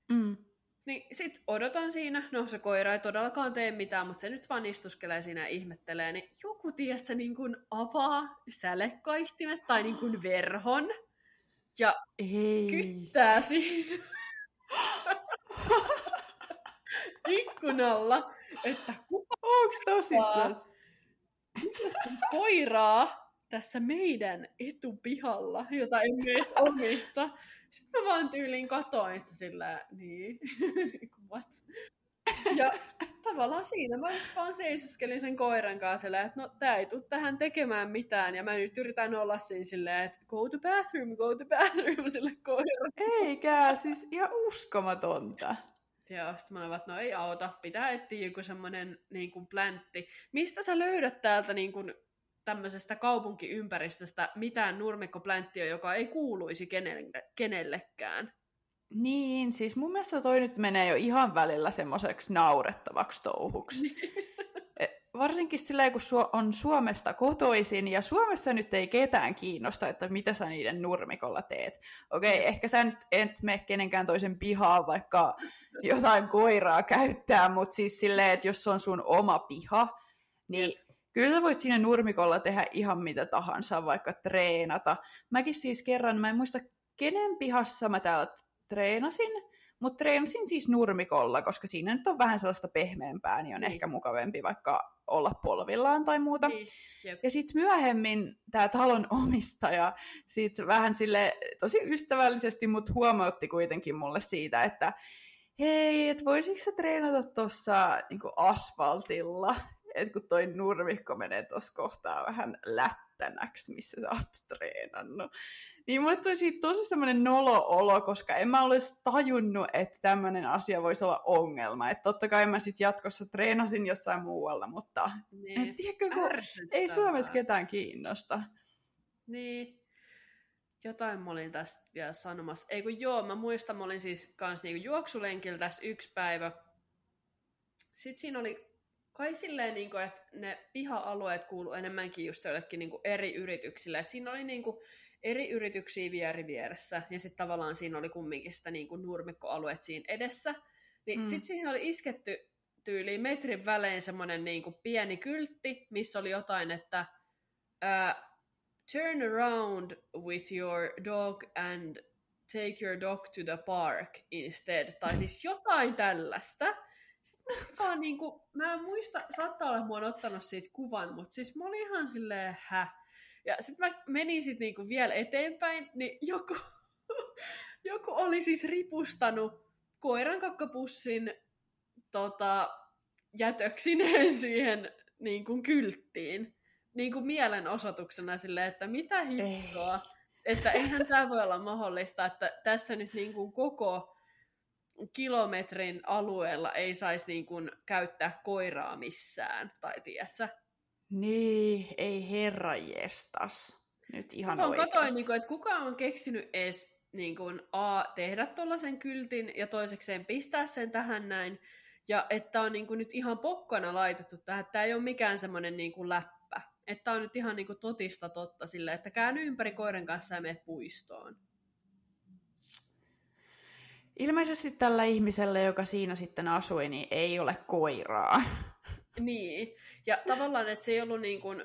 Mm. Niin sit odotan siinä, no se koira ei todellakaan tee mitään, mutta se nyt vaan istuskelee siinä ja ihmettelee, niin joku, tiedätkö, niin kuin avaa sälekaihtimet tai niin kuin verhon ja ei. kyttää siinä. ikkunalla, että kuka Onks tosissaan? koiraa tässä meidän etupihalla, jota emme edes omista. Sitten mä vaan tyyliin katoin sitä sillä, niin, what? Ja tavallaan siinä mä nyt vaan seisoskelin sen koiran kanssa sillä, että no tää ei tule tähän tekemään mitään. Ja mä nyt yritän olla siinä silleen, että go to bathroom, go to bathroom sille koiralle. Eikä, siis ihan uskomatonta. Joo, sitten mä että no ei auta, pitää etsiä joku semmoinen niin kuin pläntti. Mistä sä löydät täältä niin kuin, tämmöisestä kaupunkiympäristöstä mitään nurmikkoplänttiä, joka ei kuuluisi kenelle, kenellekään? Niin, siis mun mielestä toi nyt menee jo ihan välillä semmoiseksi naurettavaksi touhuksi. varsinkin silleen, kun on Suomesta kotoisin, ja Suomessa nyt ei ketään kiinnosta, että mitä sä niiden nurmikolla teet. Okei, okay, ehkä sä nyt et mene kenenkään toisen pihaa, vaikka jotain koiraa käyttää, mutta siis silleen, että jos se on sun oma piha, niin kyllä sä voit siinä nurmikolla tehdä ihan mitä tahansa, vaikka treenata. Mäkin siis kerran, mä en muista kenen pihassa mä täällä treenasin, Mutta treenasin siis nurmikolla, koska siinä nyt on vähän sellaista pehmeämpää, niin on Niin. ehkä mukavampi vaikka olla polvillaan tai muuta. Niin, jep. Ja sitten myöhemmin tämä talon omistaja sit vähän sille tosi ystävällisesti mut huomautti kuitenkin mulle siitä, että hei, et voisitko sä treenata tuossa niinku asfaltilla, että kun toi nurmikko menee tuossa kohtaa vähän lättänäksi, missä sä oot treenannut. Niin mulle tuli siitä tosi semmoinen nolo-olo, koska en mä olisi tajunnut, että tämmöinen asia voisi olla ongelma. Että totta kai mä sitten jatkossa treenasin jossain muualla, mutta Niin. tiedätkö, kun ei. Suomessa ketään kiinnosta. Niin. Jotain mä olin tästä vielä sanomassa. Ei kun joo, mä muistan, mä olin siis kans niinku juoksulenkillä tässä yksi päivä. Sitten siinä oli kai silleen, niinku, että ne piha-alueet kuulu enemmänkin just joillekin niinku eri yrityksille. Et siinä oli niinku eri yrityksiä vieri vieressä, ja sitten tavallaan siinä oli kumminkin sitä niinku nurmikkoalueet siinä edessä. Niin Mm. sitten siihen oli isketty tyyliin metrin välein semmoinen niinku pieni kyltti, missä oli jotain, että uh, turn around with your dog and take your dog to the park instead. Tai siis jotain tällaista. Sitten mä vaan niinku, mä en muista, saattaa olla, että mä oon ottanut siitä kuvan, mutta siis mä olin ihan silleen, hä? Ja sitten mä menin sit niinku vielä eteenpäin, niin joku, joku oli siis ripustanut koiran kakkapussin tota, jätöksineen siihen niin kuin kylttiin. Niin kuin mielenosoituksena silleen, että mitä hittoa. Että eihän tämä voi olla mahdollista, että tässä nyt niin kuin koko kilometrin alueella ei saisi niin kuin käyttää koiraa missään, tai tiedätkö? Niin, ei herra jestas. Nyt ihan Mä katoin, niin kuin, että kuka on keksinyt edes niin kuin, A, tehdä tuollaisen kyltin ja toisekseen pistää sen tähän näin. Ja että on niin kuin, nyt ihan pokkana laitettu tähän, että tämä ei ole mikään semmoinen niin kuin, läppä. Että on nyt ihan niin kuin, totista totta silleen, että käänny ympäri koiran kanssa ja mene puistoon. Ilmeisesti tällä ihmisellä, joka siinä sitten asui, niin ei ole koiraa. Niin, ja tavallaan, että se ei ollut niin kuin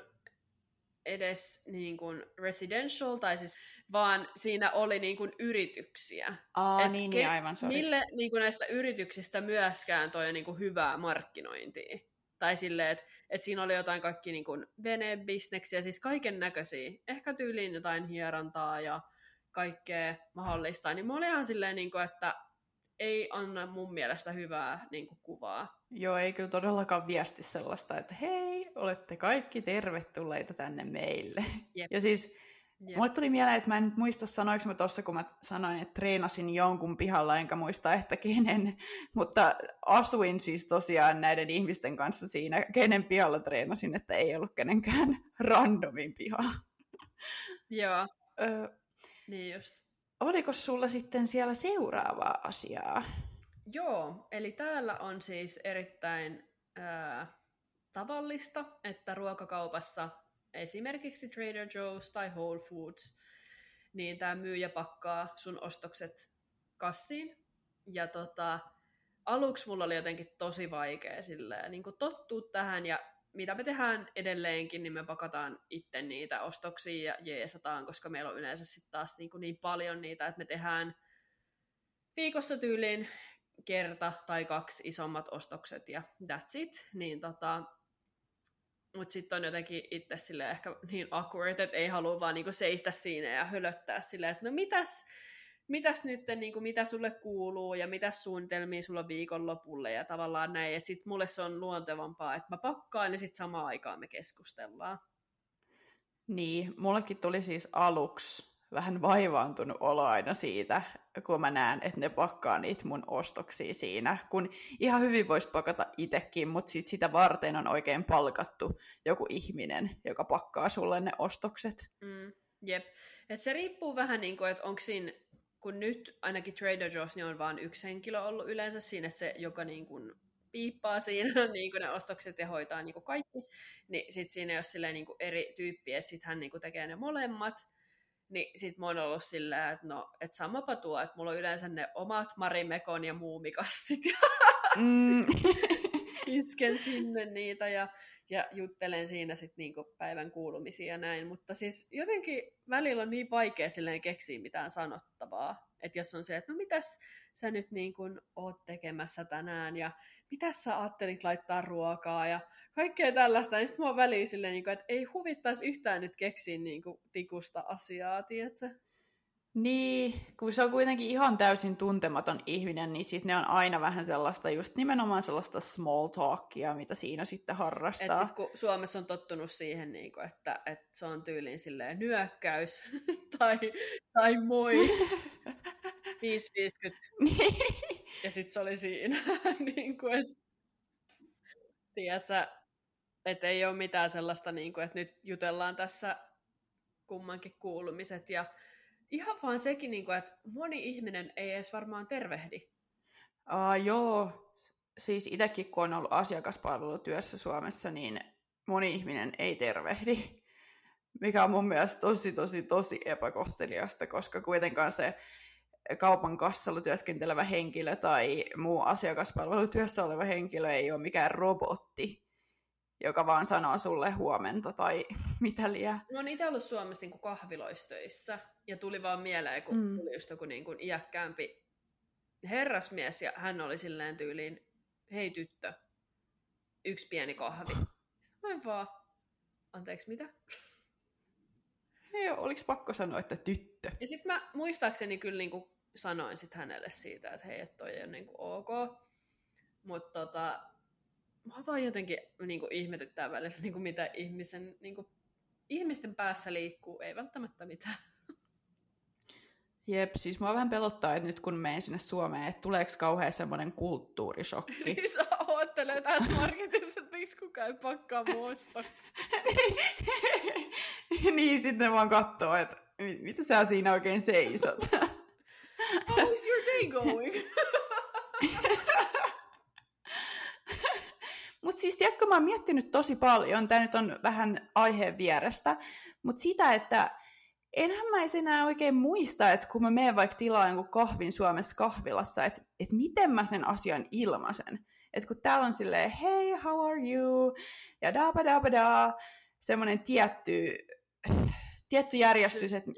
edes niin kuin residential, tai siis, vaan siinä oli niin kuin yrityksiä. Aa, Et niin, ke- niin, aivan, sorry. Mille niin kuin näistä yrityksistä myöskään toi niin kuin hyvää markkinointia? Tai silleen, että et siinä oli jotain kaikki niin kuin venebisneksiä, siis kaiken näköisiä. Ehkä tyyliin jotain hierontaa ja kaikkea mahdollista. Niin mä olin ihan silleen, niin kuin, että ei anna mun mielestä hyvää niin kuin, kuvaa. Joo, ei kyllä todellakaan viesti sellaista, että hei, olette kaikki tervetulleita tänne meille. Jep. Ja siis Jep. mulle tuli mieleen, että mä en nyt muista sanoinko mä tossa, kun mä sanoin, että treenasin jonkun pihalla, enkä muista, että kenen. Mutta asuin siis tosiaan näiden ihmisten kanssa siinä, kenen pihalla treenasin, että ei ollut kenenkään randomin piha. Joo, niin just. oliko sulla sitten siellä seuraavaa asiaa? Joo, eli täällä on siis erittäin ää, tavallista, että ruokakaupassa esimerkiksi Trader Joe's tai Whole Foods, niin tämä myyjä pakkaa sun ostokset kassiin. Ja tota, aluksi mulla oli jotenkin tosi vaikea silleen, niin tottua tähän ja mitä me tehdään edelleenkin, niin me pakataan itse niitä ostoksia ja jeesataan, koska meillä on yleensä sitten taas niin, kuin niin paljon niitä, että me tehdään viikossa tyyliin kerta tai kaksi isommat ostokset ja that's it. Niin tota, mutta sitten on jotenkin itse sille ehkä niin awkward, että ei halua vaan niinku seistä siinä ja hölöttää silleen, että no mitäs, mitäs nyt, niinku, mitä sulle kuuluu ja mitä suunnitelmia sulla on viikonlopulle ja tavallaan näin. Että sitten mulle se on luontevampaa, että mä pakkaan ja sitten samaan aikaan me keskustellaan. Niin, mullekin tuli siis aluksi vähän vaivaantunut olo aina siitä, kun mä näen, että ne pakkaa niitä mun ostoksia siinä, kun ihan hyvin voisi pakata itsekin, mutta sit sitä varten on oikein palkattu joku ihminen, joka pakkaa sulle ne ostokset. Mm, jep. Et se riippuu vähän niin kuin, että onko siinä, kun nyt ainakin Trader Joe's niin on vain yksi henkilö ollut yleensä siinä, että se, joka niin kuin piippaa siinä niin kuin ne ostokset ja hoitaa niin kuin kaikki, niin sitten siinä ei ole niin kuin eri tyyppi, että sitten hän niin kuin tekee ne molemmat, niin sit mä oon ollut silleen, että no, et samapa tuo, että mulla on yleensä ne omat Marimekon ja muumikassit. Mm. isken sinne niitä ja, ja juttelen siinä sitten niinku päivän kuulumisia ja näin. Mutta siis jotenkin välillä on niin vaikea silleen keksiä mitään sanottavaa. Että jos on se, että no mitäs sä nyt niin kuin oot tekemässä tänään ja mitä sä ajattelit laittaa ruokaa ja kaikkea tällaista. Niin sitten mua väliin silleen, niin kuin, että ei huvittaisi yhtään nyt keksiä niin kuin, tikusta asiaa, tiedätkö? Niin, kun se on kuitenkin ihan täysin tuntematon ihminen, niin sitten ne on aina vähän sellaista, just nimenomaan sellaista small talkia, mitä siinä sitten harrastaa. Et sit, kun Suomessa on tottunut siihen, niin kuin, että, että se on tyyliin silleen nyökkäys tai, tai moi, 550. Niin. Ja sitten se oli siinä. niin kuin, että, tiedätkö, että ei ole mitään sellaista, niin kuin, että nyt jutellaan tässä kummankin kuulumiset. Ja ihan vaan sekin, niin kuin, että moni ihminen ei edes varmaan tervehdi. Uh, joo, siis itsekin kun on ollut asiakaspalvelutyössä Suomessa, niin moni ihminen ei tervehdi, mikä on mun mielestä tosi, tosi, tosi epäkohteliasta, koska kuitenkaan se kaupan kassalla työskentelevä henkilö tai muu asiakaspalvelutyössä oleva henkilö ei ole mikään robotti, joka vaan sanoo sulle huomenta tai mitä liian. Mä oon itse ollut Suomessa niin kahviloistöissä ja tuli vaan mieleen, kun mm. tuli just joku niin kuin iäkkäämpi herrasmies ja hän oli silleen tyyliin, hei tyttö, yksi pieni kahvi. Mä vaan, anteeksi mitä? Ei oliko pakko sanoa, että tyttö? Ja sitten mä muistaakseni kyllä niinku sanoin sit hänelle siitä, että hei, että toi ei ole niinku ok. Mutta tota, mua vaan jotenkin niinku ihmetyttää välillä, niinku mitä ihmisen, niinku, ihmisten päässä liikkuu, ei välttämättä mitään. Jep, siis mua vähän pelottaa, että nyt kun menen sinne Suomeen, että tuleeko kauhean semmoinen kulttuurishokki. niin sä oottelee tässä marketissa, että miksi kukaan ei pakkaa muostoksi. niin, sitten vaan katsoo, että mitä sä siinä oikein seisot. How is your day going? Mutta siis tiedätkö, mä oon miettinyt tosi paljon, tämä nyt on vähän aiheen vierestä, mutta sitä, että enhän mä enää oikein muista, että kun mä menen vaikka tilaa jonkun kahvin Suomessa kahvilassa, että, että miten mä sen asian ilmaisen. Että kun täällä on silleen, hei, how are you? Ja da da da semmoinen tietty, tietty järjestys. Että,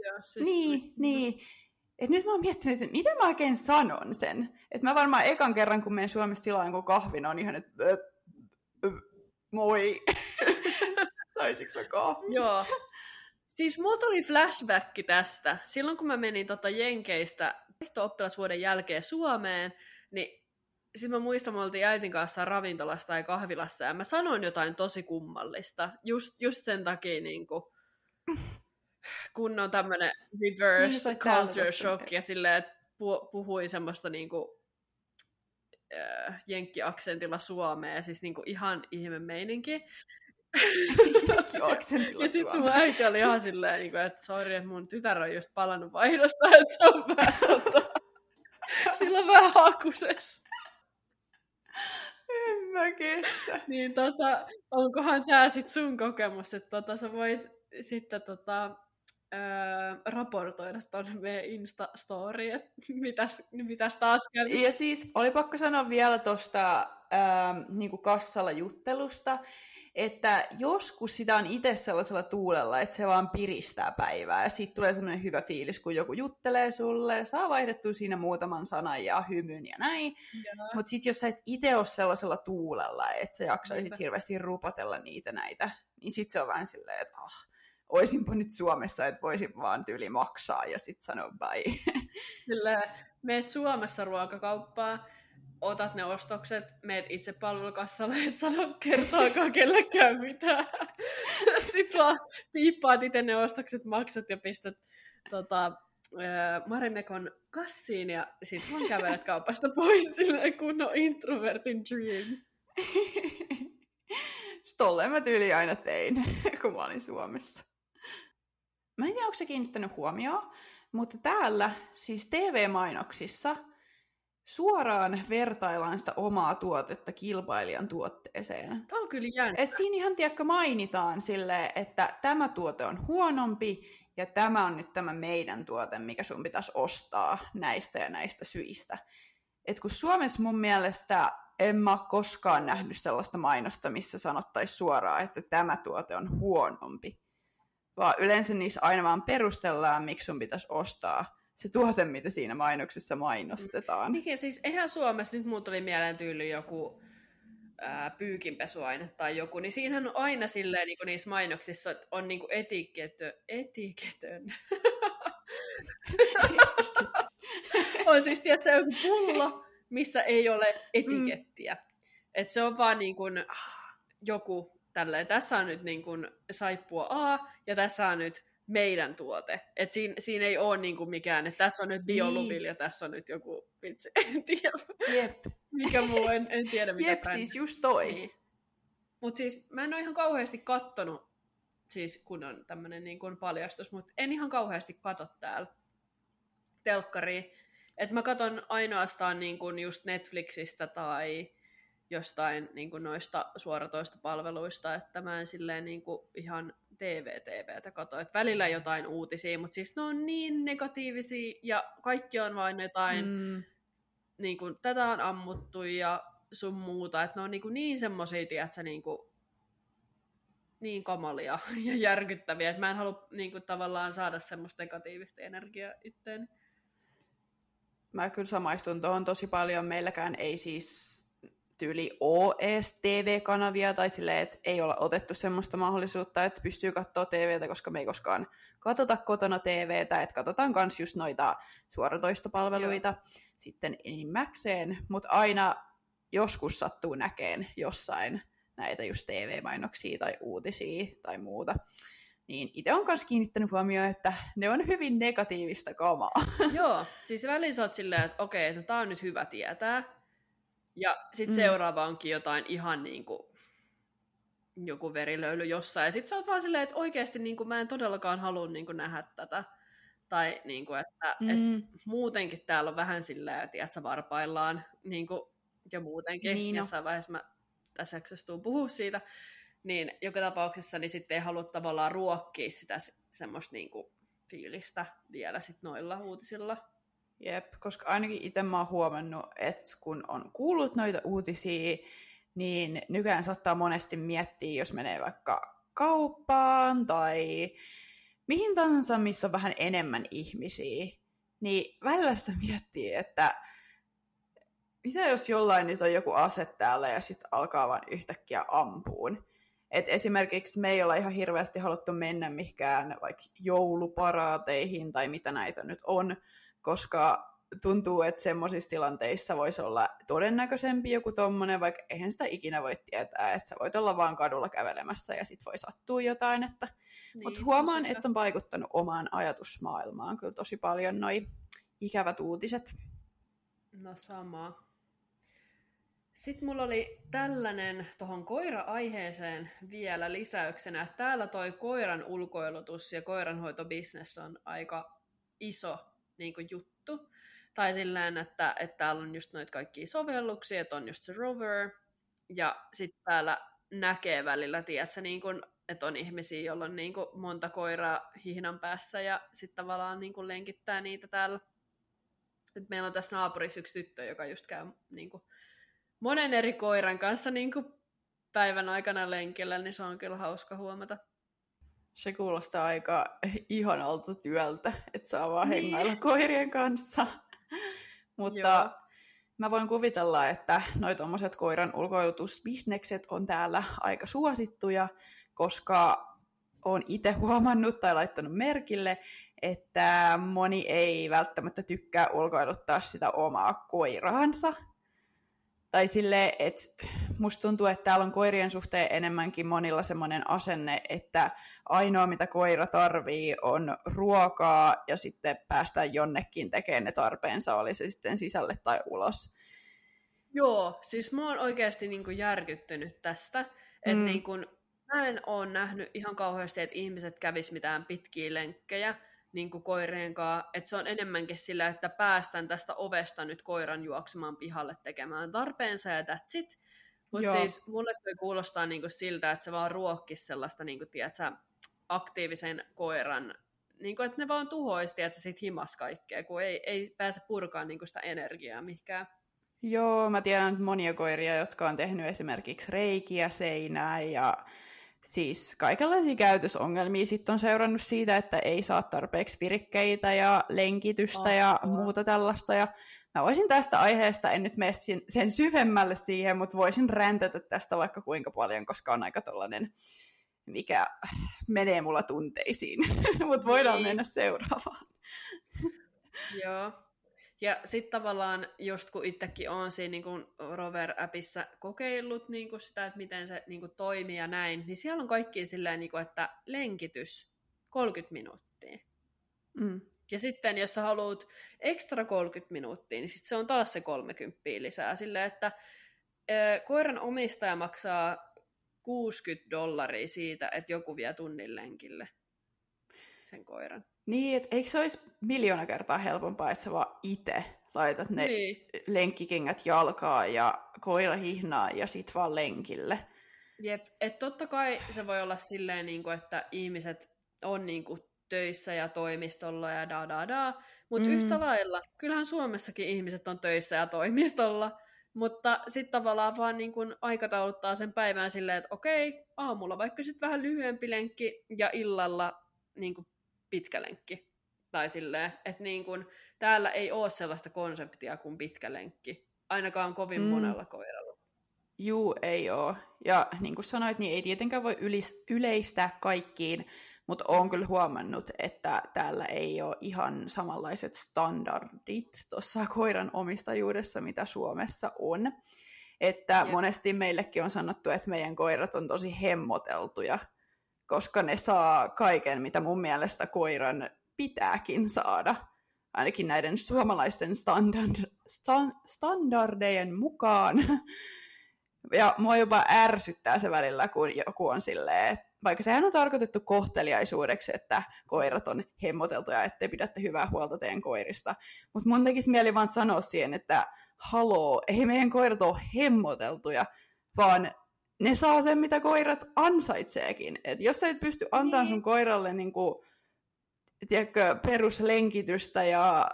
niin, niin. Et nyt mä oon miettinyt, että miten mä oikein sanon sen. Että mä varmaan ekan kerran, kun menen Suomessa tilaan jonkun kahvin, on ihan, että moi. Saisinko mä kahvin? Joo, Siis mulla tuli flashback tästä. Silloin kun mä menin tota Jenkeistä vaihto-oppilasvuoden jälkeen Suomeen, niin sitten mä muistan, me oltiin äitin kanssa ravintolassa tai kahvilassa, ja mä sanoin jotain tosi kummallista. Just, just sen takia, niin kuin, kun on tämmöinen reverse niin, culture shock, ja silleen, että puhuin semmoista niin kuin, äh, jenkkiaksentilla suomea, siis niin kuin ihan ihme meininki ja sitten mun äiti oli ihan silleen, niin että sori, että mun tytär on just palannut vaihdosta, että se on vähän tota, sillä on vähän hakusessa. En mä kestä. Niin tota, onkohan tää sit sun kokemus, että tota, sä voit sitten tota, öö, raportoida tonne meidän Insta-storiin, että mitäs, mitäs taas kävi. Ja siis oli pakko sanoa vielä tuosta öö, niinku kassalla juttelusta, että joskus sitä on itse sellaisella tuulella, että se vaan piristää päivää ja siitä tulee semmoinen hyvä fiilis, kun joku juttelee sulle, saa vaihdettua siinä muutaman sanan ja hymyn ja näin. Mutta sitten jos sä et itse ole sellaisella tuulella, että sä jaksaisit Niinpä. hirveästi rupatella niitä näitä, niin sitten se on vähän silleen, että ah, oisinpa nyt Suomessa, että voisin vaan tyyli maksaa ja sitten sanoa bye. Kyllä, meet Suomessa ruokakauppaan, otat ne ostokset, meet itse palvelukassalle, et sano kertaakaan kellekään mitään. Sitten vaan piippaat itse ne ostokset, maksat ja pistät tota, Marimekon kassiin ja sitten vaan kävelet kaupasta pois silleen kunnon introvertin dream. Tolleen mä tyyli aina tein, kun mä olin Suomessa. Mä en tiedä, onko se kiinnittänyt huomioon, mutta täällä, siis TV-mainoksissa, suoraan vertaillaan sitä omaa tuotetta kilpailijan tuotteeseen. Tämä on kyllä jännä. Et siinä ihan tiedäkö mainitaan sille, että tämä tuote on huonompi ja tämä on nyt tämä meidän tuote, mikä sun pitäisi ostaa näistä ja näistä syistä. Et kun Suomessa mun mielestä en mä koskaan nähnyt sellaista mainosta, missä sanottaisiin suoraan, että tämä tuote on huonompi. Vaan yleensä niissä aina vaan perustellaan, miksi sun pitäisi ostaa se tuote, mitä siinä mainoksessa mainostetaan. Niin, siis eihän Suomessa, nyt muut tuli mieleen tyyli joku ää, pyykinpesuaine tai joku, niin siinähän on aina silleen niin niissä mainoksissa, että on niin etiketö, etiketön. on siis, tiedätkö, joku pullo, missä ei ole etikettiä. Mm. Et se on vaan niin kuin joku tälleen, tässä on nyt niin kuin saippua A, ja tässä on nyt meidän tuote. Et siinä, siinä ei ole niinku mikään, että tässä on nyt bioluvil niin. ja tässä on nyt joku vitsi. En tiedä. Jep. Mikä muu, en, en tiedä mitä Jep, siis just toi. Niin. Mutta siis mä en ole ihan kauheasti kattonut, siis kun on tämmöinen niin paljastus, mutta en ihan kauheasti kato täällä telkkaria. Että mä katon ainoastaan niin kuin just Netflixistä tai jostain niin kuin noista suoratoista palveluista, että mä en silleen niin kuin ihan TV-TVtä kato. Että välillä jotain uutisia, mutta siis ne on niin negatiivisia ja kaikki on vain jotain, mm. niin kuin, tätä on ammuttu ja sun muuta, että ne on niin, kuin niin semmosia, tiedätkö, niin kuin, niin kamalia ja järkyttäviä, että mä en halua niin kuin, tavallaan saada semmoista negatiivista energiaa itteen. Mä kyllä samaistun tuohon tosi paljon. Meilläkään ei siis tyyli OES TV-kanavia tai silleen, että ei olla otettu semmoista mahdollisuutta, että pystyy katsoa TVtä, koska me ei koskaan katsota kotona TVtä, että katsotaan myös just noita suoratoistopalveluita Joo. sitten enimmäkseen, mutta aina joskus sattuu näkeen jossain näitä just TV-mainoksia tai uutisia tai muuta. Niin itse on myös kiinnittänyt huomioon, että ne on hyvin negatiivista kamaa. Joo, siis välissä oot silleen, että okei, että tämä on nyt hyvä tietää, ja sitten mm. seuraava onkin jotain ihan niin kuin joku verilöyly jossain. Ja sitten sä oot vaan silleen, että oikeasti niin kuin, mä en todellakaan halua niin kuin, nähdä tätä. Tai niin kuin, että mm. et muutenkin täällä on vähän silleen, että sä varpaillaan niin kuin, ja muutenkin. Niin Jossain vaiheessa mä tässä jaksossa tuun puhua siitä. Niin joka tapauksessa niin sitten ei halua tavallaan ruokkia sitä semmoista niin kuin, fiilistä vielä sit noilla uutisilla. Jep, koska ainakin itse mä oon huomannut, että kun on kuullut noita uutisia, niin nykyään saattaa monesti miettiä, jos menee vaikka kauppaan tai mihin tahansa, missä on vähän enemmän ihmisiä, niin välillä sitä miettii, että mitä jos jollain nyt on joku ase täällä ja sitten alkaa vaan yhtäkkiä ampuun. Et esimerkiksi me ei olla ihan hirveästi haluttu mennä mihinkään vaikka jouluparaateihin tai mitä näitä nyt on, koska tuntuu, että semmoisissa tilanteissa voisi olla todennäköisempi joku tommonen, vaikka eihän sitä ikinä voi tietää, että sä voit olla vaan kadulla kävelemässä ja sit voi sattua jotain. Että... Niin, Mutta huomaan, että on vaikuttanut omaan ajatusmaailmaan kyllä tosi paljon noi ikävät uutiset. No sama. Sitten mulla oli tällainen tuohon koira-aiheeseen vielä lisäyksenä. Täällä toi koiran ulkoilutus ja koiranhoitobisnes on aika iso niin kuin juttu. Tai silleen, että, että täällä on just noita kaikkia sovelluksia, että on just se rover, ja sitten täällä näkee välillä, tiedätkö, niin kun, että on ihmisiä, joilla on niin kun, monta koiraa hihnan päässä, ja sitten tavallaan niin kun, lenkittää niitä täällä. Et meillä on tässä naapurissa yksi tyttö, joka just käy niin kun, monen eri koiran kanssa niin kun, päivän aikana lenkillä, niin se on kyllä hauska huomata se kuulostaa aika ihanalta työltä, että saa vaan niin. hengailla koirien kanssa. Mutta Joo. mä voin kuvitella, että noi tuommoiset koiran ulkoilutusbisnekset on täällä aika suosittuja, koska on itse huomannut tai laittanut merkille, että moni ei välttämättä tykkää ulkoiluttaa sitä omaa koiraansa tai sille, että musta tuntuu, että täällä on koirien suhteen enemmänkin monilla semmoinen asenne, että ainoa mitä koira tarvii on ruokaa ja sitten päästä jonnekin tekemään ne tarpeensa, oli se sitten sisälle tai ulos. Joo, siis mä oon oikeasti niin kuin järkyttynyt tästä, että mm. niin kuin, mä en ole nähnyt ihan kauheasti, että ihmiset kävis mitään pitkiä lenkkejä, niin kuin koireen kanssa, että se on enemmänkin sillä, että päästän tästä ovesta nyt koiran juoksemaan pihalle tekemään tarpeensa ja that's it. Mutta siis mulle toi kuulostaa niinku siltä, että se vaan ruokkisi sellaista, niinku, tiedätkö, aktiivisen koiran, niinku, että ne vaan tuhoisi, tiedätkö, sit himas kaikkea, kun ei, ei pääse purkaan niinku sitä energiaa mihinkään. Joo, mä tiedän monia koiria, jotka on tehnyt esimerkiksi reikiä seinään ja siis kaikenlaisia käytösongelmia sitten on seurannut siitä, että ei saa tarpeeksi virikkeitä ja lenkitystä oh, ja oh. muuta tällaista. Ja mä voisin tästä aiheesta, en nyt mene sen syvemmälle siihen, mutta voisin räntätä tästä vaikka kuinka paljon, koska on aika tollainen, mikä menee mulla tunteisiin. mutta voidaan niin. mennä seuraavaan. Joo. Ja sitten tavallaan, just kun itsekin on siinä niin Rover-appissa kokeillut niin kuin sitä, että miten se niin kuin toimii ja näin, niin siellä on kaikki silleen, niin kuin, että lenkitys 30 minuuttia. Mm. Ja sitten jos sä haluat ekstra 30 minuuttia, niin sitten se on taas se 30 lisää. Silleen, että ö, koiran omistaja maksaa 60 dollaria siitä, että joku vie tunnin lenkille sen koiran. Niin, että eikö se olisi miljoona kertaa helpompaa, että sä vaan itse laitat ne niin. lenkkikengät jalkaa ja koira hihnaa ja sit vaan lenkille. Jep, että totta kai se voi olla silleen, niin kuin, että ihmiset on niin kuin, töissä ja toimistolla ja da da da, mutta mm. yhtä lailla, kyllähän Suomessakin ihmiset on töissä ja toimistolla, mutta sitten tavallaan vaan niin kun aikatauluttaa sen päivän silleen, että okei, aamulla vaikka sitten vähän lyhyempi lenkki ja illalla niin kuin pitkä lenkki. Tai silleen, että niin kun, täällä ei ole sellaista konseptia kuin pitkä lenkki. Ainakaan kovin mm. monella koiralla. Juu, ei ole. Ja niin kuin sanoit, niin ei tietenkään voi yleistää kaikkiin, mutta olen kyllä huomannut, että täällä ei ole ihan samanlaiset standardit tuossa koiran omistajuudessa, mitä Suomessa on. Että Jep. monesti meillekin on sanottu, että meidän koirat on tosi hemmoteltuja koska ne saa kaiken, mitä mun mielestä koiran pitääkin saada. Ainakin näiden suomalaisten standard, stand, standardejen mukaan. Ja mua jopa ärsyttää se välillä, kun joku on silleen, vaikka sehän on tarkoitettu kohteliaisuudeksi, että koirat on hemmoteltuja, ettei pidätte hyvää huolta teidän koirista. Mutta mun tekisi mieli vaan sanoa siihen, että haloo, ei meidän koirat ole hemmoteltuja, vaan ne saa sen, mitä koirat ansaitseekin. Et jos sä et pysty antamaan niin. sun koiralle niin kuin, tiedätkö, peruslenkitystä ja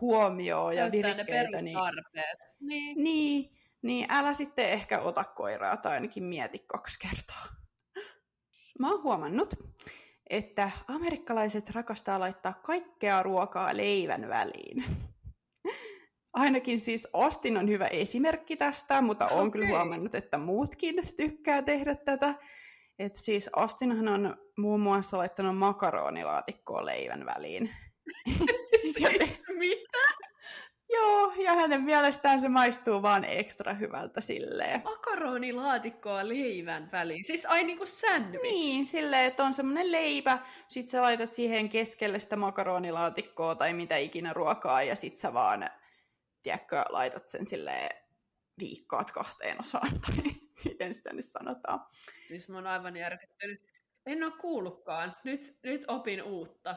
huomioon ja virikkeitä, niin, niin. niin, niin älä sitten ehkä ota koiraa tai ainakin mieti kaksi kertaa. Mä oon huomannut, että amerikkalaiset rakastaa laittaa kaikkea ruokaa leivän väliin. Ainakin siis Austin on hyvä esimerkki tästä, mutta olen okay. kyllä huomannut, että muutkin tykkää tehdä tätä. Et siis Austinhan on muun muassa laittanut makaronilaatikkoa leivän väliin. Mitä? Joo, ja hänen mielestään se maistuu vaan ekstra hyvältä silleen. Makaronilaatikkoa leivän väliin? Siis ai niinku sandwich? Niin, silleen, että on semmonen leipä, sit sä laitat siihen keskelle sitä makaronilaatikkoa tai mitä ikinä ruokaa, ja sit sä vaan tiedätkö, laitat sen sille viikkoat kahteen osaan, tai miten sitä nyt sanotaan. Siis mä oon aivan järkyttynyt. En ole kuullutkaan. Nyt, nyt opin uutta.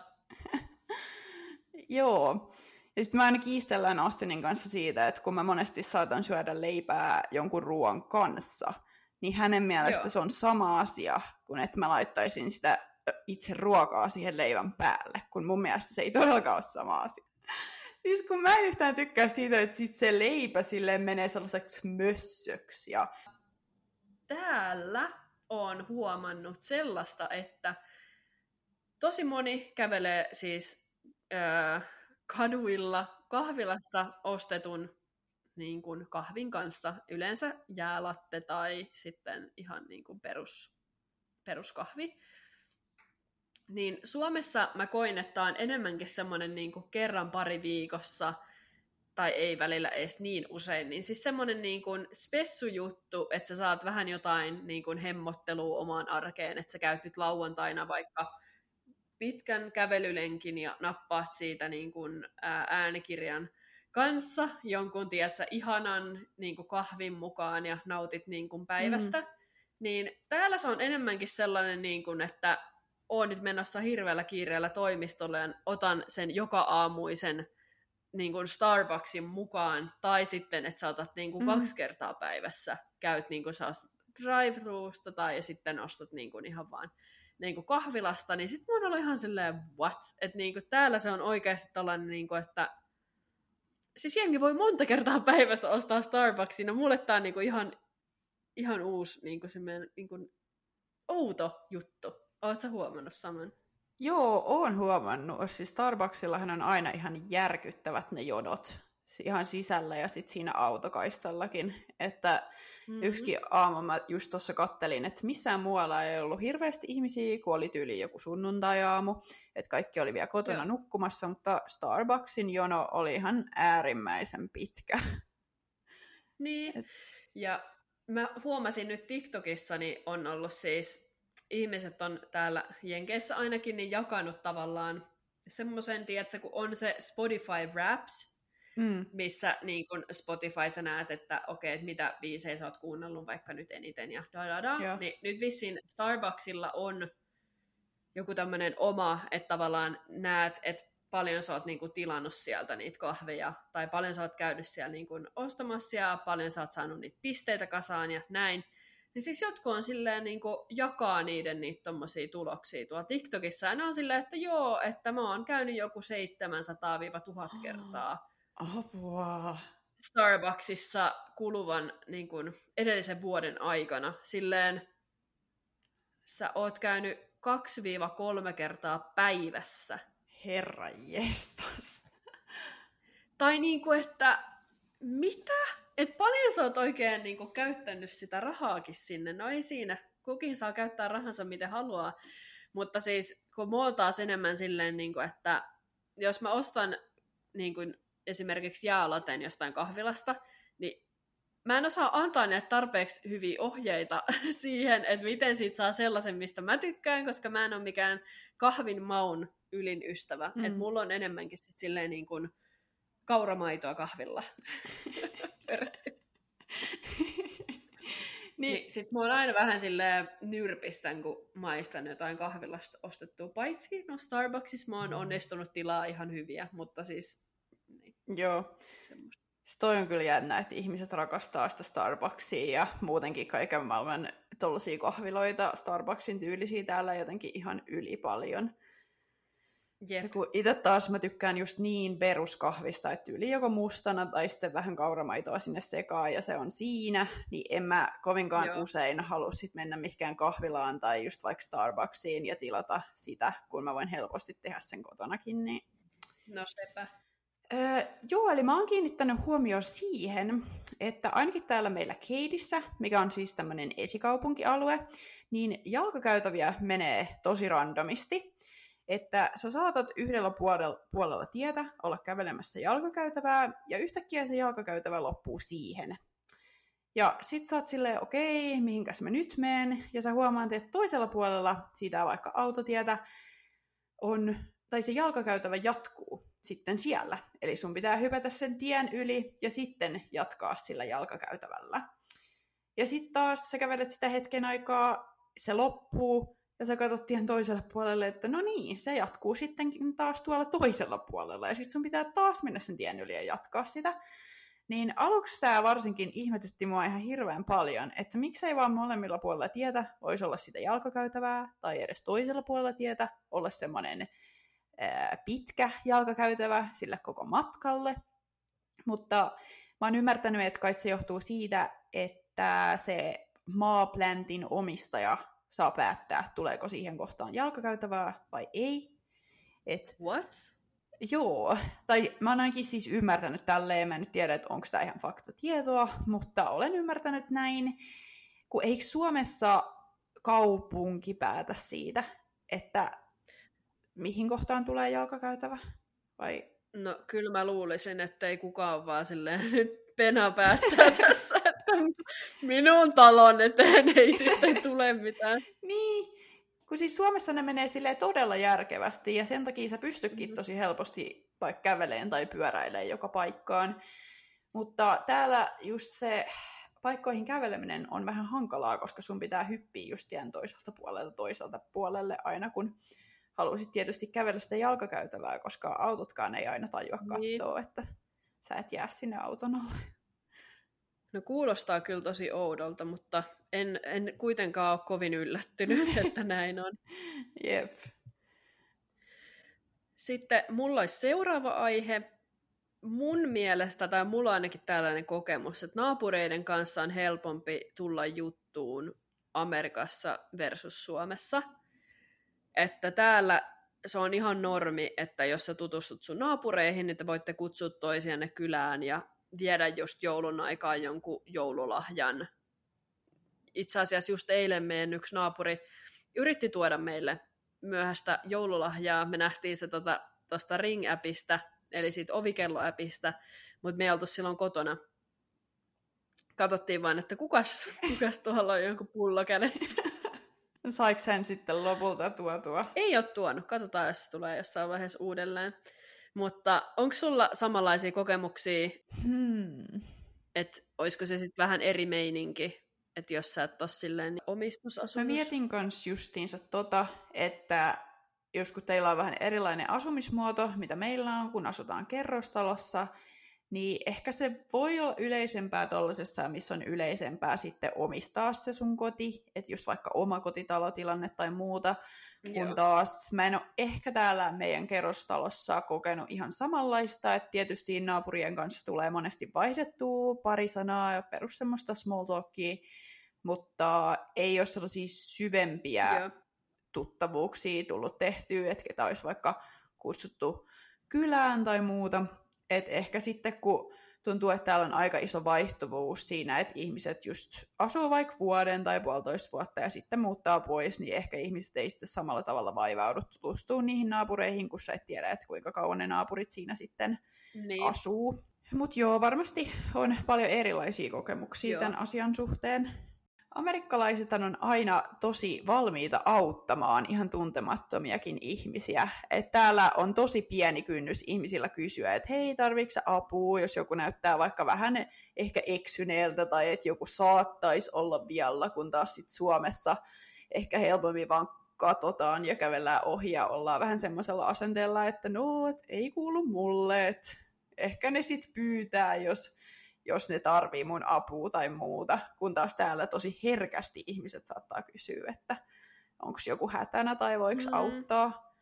Joo. Ja sitten mä aina kiistellään Austinin kanssa siitä, että kun mä monesti saatan syödä leipää jonkun ruoan kanssa, niin hänen mielestä Joo. se on sama asia, kuin että mä laittaisin sitä itse ruokaa siihen leivän päälle, kun mun mielestä se ei todellakaan ole sama asia. Siis kun mä en yhtään tykkää siitä, että sit se leipä silleen menee sellaiseksi mössöksi. Ja... Täällä on huomannut sellaista, että tosi moni kävelee siis öö, kaduilla kahvilasta ostetun niin kuin kahvin kanssa, yleensä jäälatte tai sitten ihan niin kuin perus, peruskahvi niin Suomessa mä koin, että on enemmänkin semmoinen niin kuin kerran pari viikossa, tai ei välillä edes niin usein, niin siis semmoinen niin kuin spessujuttu, että sä saat vähän jotain niin kuin hemmottelua omaan arkeen, että sä käyt nyt lauantaina vaikka pitkän kävelylenkin ja nappaat siitä niin kuin äänikirjan kanssa jonkun, tiedätkö, ihanan niin kuin kahvin mukaan ja nautit niin kuin päivästä. Mm. Niin täällä se on enemmänkin sellainen, niin kuin, että oon nyt menossa hirveällä kiireellä toimistolle ja otan sen joka aamuisen niin kuin Starbucksin mukaan, tai sitten, että sä otat niin kuin mm. kaksi kertaa päivässä, käyt niin kuin sä ostat drive tai sitten ostat niin kuin ihan vaan niin kuin kahvilasta, niin sitten mun on ollut ihan silleen, what? Että niin kuin täällä se on oikeasti tällainen, niin kuin, että siis jengi voi monta kertaa päivässä ostaa Starbucksin, no mulle tää on niinku ihan, ihan uusi niinku niinku, outo juttu. Oletko huomannut saman? Joo, oon huomannut. Siis Starbucksillahan on aina ihan järkyttävät ne jonot ihan sisällä ja sitten siinä autokaistallakin. Että mm-hmm. yksikin aamu mä just tuossa kattelin, että missään muualla ei ollut hirveästi ihmisiä, kun oli tyyli joku sunnuntai-aamu, että kaikki oli vielä kotona Joo. nukkumassa, mutta Starbucksin jono oli ihan äärimmäisen pitkä. Niin, Et... ja mä huomasin nyt TikTokissa, niin on ollut siis, ihmiset on täällä Jenkeissä ainakin niin jakanut tavallaan semmoisen, tiedätkö, kun on se Spotify Raps, mm. missä niin kun Spotify sä näet, että okei, okay, että mitä biisejä sä oot kuunnellut vaikka nyt eniten ja da da da. Niin nyt vissiin Starbucksilla on joku tämmöinen oma, että tavallaan näet, että paljon sä oot niinku tilannut sieltä niitä kahveja, tai paljon sä oot käynyt siellä niinku ostamassa, ja paljon sä oot saanut niitä pisteitä kasaan ja näin. Niin siis jotkut on silleen niinku jakaa niiden niitä tommosia tuloksia tuolla TikTokissa, ja ne on silleen, että joo, että mä oon käynyt joku 700-1000 kertaa Apua. Starbucksissa kuluvan niin kuin, edellisen vuoden aikana. Silleen sä oot käynyt 2-3 kertaa päivässä. Herra jestas. Tai niin kuin, että mitä? Et paljon sä oot oikein niin kuin, käyttänyt sitä rahaakin sinne. No ei siinä. Kukin saa käyttää rahansa miten haluaa. Mutta siis kun mua taas enemmän silleen, niin kuin, että jos mä ostan niin kuin, esimerkiksi jaalaten jostain kahvilasta, niin mä en osaa antaa ne tarpeeksi hyviä ohjeita siihen, että miten siitä saa sellaisen, mistä mä tykkään, koska mä en ole mikään kahvin maun ylin ystävä. Mm. Että mulla on enemmänkin sit silleen niin kuin kauramaitoa kahvilla. niin. niin sit mä oon aina vähän silleen nyrpistän, kun maistan jotain kahvilasta ostettua. Paitsi no Starbucksissa mä oon mm. onnistunut tilaa ihan hyviä, mutta siis Joo. Semmosta. Se toi on kyllä jännä, että ihmiset rakastaa sitä Starbucksia ja muutenkin kaiken maailman tuollaisia kahviloita, Starbucksin tyylisiä täällä jotenkin ihan yli paljon. Yep. kun itse taas mä tykkään just niin peruskahvista, että yli joko mustana tai sitten vähän kauramaitoa sinne sekaan ja se on siinä, niin en mä kovinkaan Joo. usein halua sit mennä mihinkään kahvilaan tai just vaikka Starbucksiin ja tilata sitä, kun mä voin helposti tehdä sen kotonakin. Niin... No sepä. Öö, joo, eli mä oon kiinnittänyt huomioon siihen, että ainakin täällä meillä Keidissä, mikä on siis tämmöinen esikaupunkialue, niin jalkakäytäviä menee tosi randomisti. Että sä saatat yhdellä puolella, puolella tietä olla kävelemässä jalkakäytävää, ja yhtäkkiä se jalkakäytävä loppuu siihen. Ja sit sä oot silleen, okei, mihinkäs mä nyt menen, ja sä huomaat, että toisella puolella siitä vaikka autotietä on, tai se jalkakäytävä jatkuu sitten siellä. Eli sun pitää hypätä sen tien yli ja sitten jatkaa sillä jalkakäytävällä. Ja sitten taas sä kävelet sitä hetken aikaa, se loppuu, ja sä katsot tien toiselle puolelle, että no niin, se jatkuu sittenkin taas tuolla toisella puolella, ja sitten sun pitää taas mennä sen tien yli ja jatkaa sitä. Niin aluksi tämä varsinkin ihmetytti mua ihan hirveän paljon, että miksei vaan molemmilla puolella tietä voisi olla sitä jalkakäytävää, tai edes toisella puolella tietä olla semmoinen pitkä jalkakäytävä sille koko matkalle. Mutta mä oon ymmärtänyt, että kai se johtuu siitä, että se maaplantin omistaja saa päättää, tuleeko siihen kohtaan jalkakäytävää vai ei. Et, What? Joo, tai mä oon ainakin siis ymmärtänyt tälleen, mä en nyt tiedä, että onko tämä ihan faktatietoa, mutta olen ymmärtänyt näin, kun eikö Suomessa kaupunki päätä siitä, että mihin kohtaan tulee jalkakäytävä? Vai? No kyllä mä luulisin, että ei kukaan vaan silleen nyt pena päättää tässä, että minun talon eteen ei sitten tule mitään. niin, kun siis Suomessa ne menee sille todella järkevästi ja sen takia sä pystytkin mm-hmm. tosi helposti vaikka käveleen tai pyöräilee joka paikkaan. Mutta täällä just se paikkoihin käveleminen on vähän hankalaa, koska sun pitää hyppiä just tien toiselta puolelta toiselta puolelle aina kun haluaisit tietysti kävellä sitä jalkakäytävää, koska autotkaan ei aina tajua niin. katsoa, niin. että sä et jää sinne auton alle. No kuulostaa kyllä tosi oudolta, mutta en, en kuitenkaan ole kovin yllättynyt, että näin on. Jep. Sitten mulla olisi seuraava aihe. mun mielestä, tai mulla on ainakin tällainen kokemus, että naapureiden kanssa on helpompi tulla juttuun Amerikassa versus Suomessa. Että täällä se on ihan normi, että jos sä tutustut sun naapureihin, niin te voitte kutsua toisianne kylään ja viedä just joulun aikaan jonkun joululahjan. Itse asiassa just eilen meidän yksi naapuri yritti tuoda meille myöhäistä joululahjaa. Me nähtiin se tuosta tota, Ring-appista, eli siitä ovikelloäpistä, mutta me ei oltu silloin kotona. Katsottiin vain, että kukas, kukas tuolla on jonkun pullo kädessä. Saiko sen sitten lopulta tuotua? Ei ole tuonut. Katsotaan, jos se tulee jossain vaiheessa uudelleen. Mutta onko sulla samanlaisia kokemuksia, hmm. että olisiko se sitten vähän eri meininki, että jos sä et ole silleen omistusasumus? Mä mietin kans justiinsa tota, että jos kun teillä on vähän erilainen asumismuoto, mitä meillä on, kun asutaan kerrostalossa, niin ehkä se voi olla yleisempää tuollaisessa, missä on yleisempää sitten omistaa se sun koti, että just vaikka oma kotitalotilanne tai muuta, kun Joo. taas mä en ole ehkä täällä meidän kerrostalossa kokenut ihan samanlaista, että tietysti naapurien kanssa tulee monesti vaihdettua pari sanaa ja perus semmoista small talkia, mutta ei ole sellaisia syvempiä Joo. tuttavuuksia tullut tehtyä, että ketä olisi vaikka kutsuttu kylään tai muuta. Et ehkä sitten kun tuntuu, että täällä on aika iso vaihtuvuus siinä, että ihmiset just asuu vaikka vuoden tai puolitoista vuotta ja sitten muuttaa pois, niin ehkä ihmiset ei sitten samalla tavalla vaivaudu tutustumaan niihin naapureihin, kun sä et tiedä, että kuinka kauan ne naapurit siinä sitten niin. asuu. Mutta joo, varmasti on paljon erilaisia kokemuksia joo. tämän asian suhteen. Amerikkalaiset on aina tosi valmiita auttamaan ihan tuntemattomiakin ihmisiä. Et täällä on tosi pieni kynnys ihmisillä kysyä, että hei, tarvitsetko apua, jos joku näyttää vaikka vähän ehkä eksyneeltä tai että joku saattaisi olla vialla, kun taas sit Suomessa ehkä helpommin vaan katsotaan ja kävellään ohi ja ollaan vähän semmoisella asenteella, että no, et ei kuulu mulle, että ehkä ne sit pyytää, jos jos ne tarvii mun apua tai muuta, kun taas täällä tosi herkästi ihmiset saattaa kysyä, että onko joku hätänä tai voiko mm. auttaa.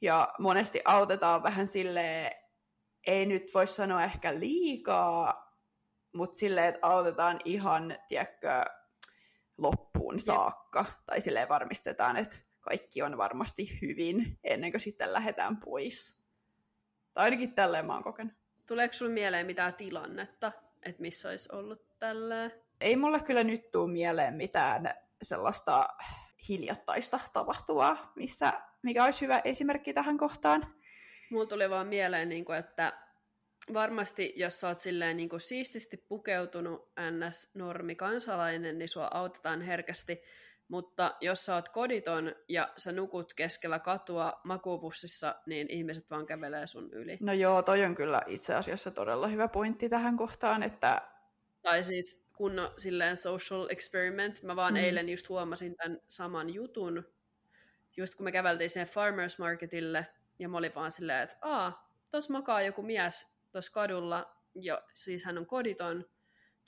Ja monesti autetaan vähän sille ei nyt voi sanoa ehkä liikaa, mutta silleen, että autetaan ihan, tiedätkö, loppuun Jep. saakka. Tai silleen varmistetaan, että kaikki on varmasti hyvin ennen kuin sitten lähdetään pois. Tai ainakin tälleen mä oon kokenut. Tuleeko sinulle mieleen mitään tilannetta, että missä olisi ollut tälleen? Ei mulle kyllä nyt tuu mieleen mitään sellaista hiljattaista tapahtuvaa, missä, mikä olisi hyvä esimerkki tähän kohtaan. Mulla tuli vaan mieleen, niin kuin, että varmasti jos sä oot silleen niin kuin siististi pukeutunut NS-normi kansalainen, niin sua autetaan herkästi mutta jos sä oot koditon ja sä nukut keskellä katua makuupussissa, niin ihmiset vaan kävelee sun yli. No joo, toi on kyllä itse asiassa todella hyvä pointti tähän kohtaan, että... Tai siis kun on silleen social experiment, mä vaan mm. eilen just huomasin tämän saman jutun, just kun me käveltiin sinne farmers marketille, ja mä olin vaan silleen, että aa, tos makaa joku mies tuossa kadulla, ja siis hän on koditon,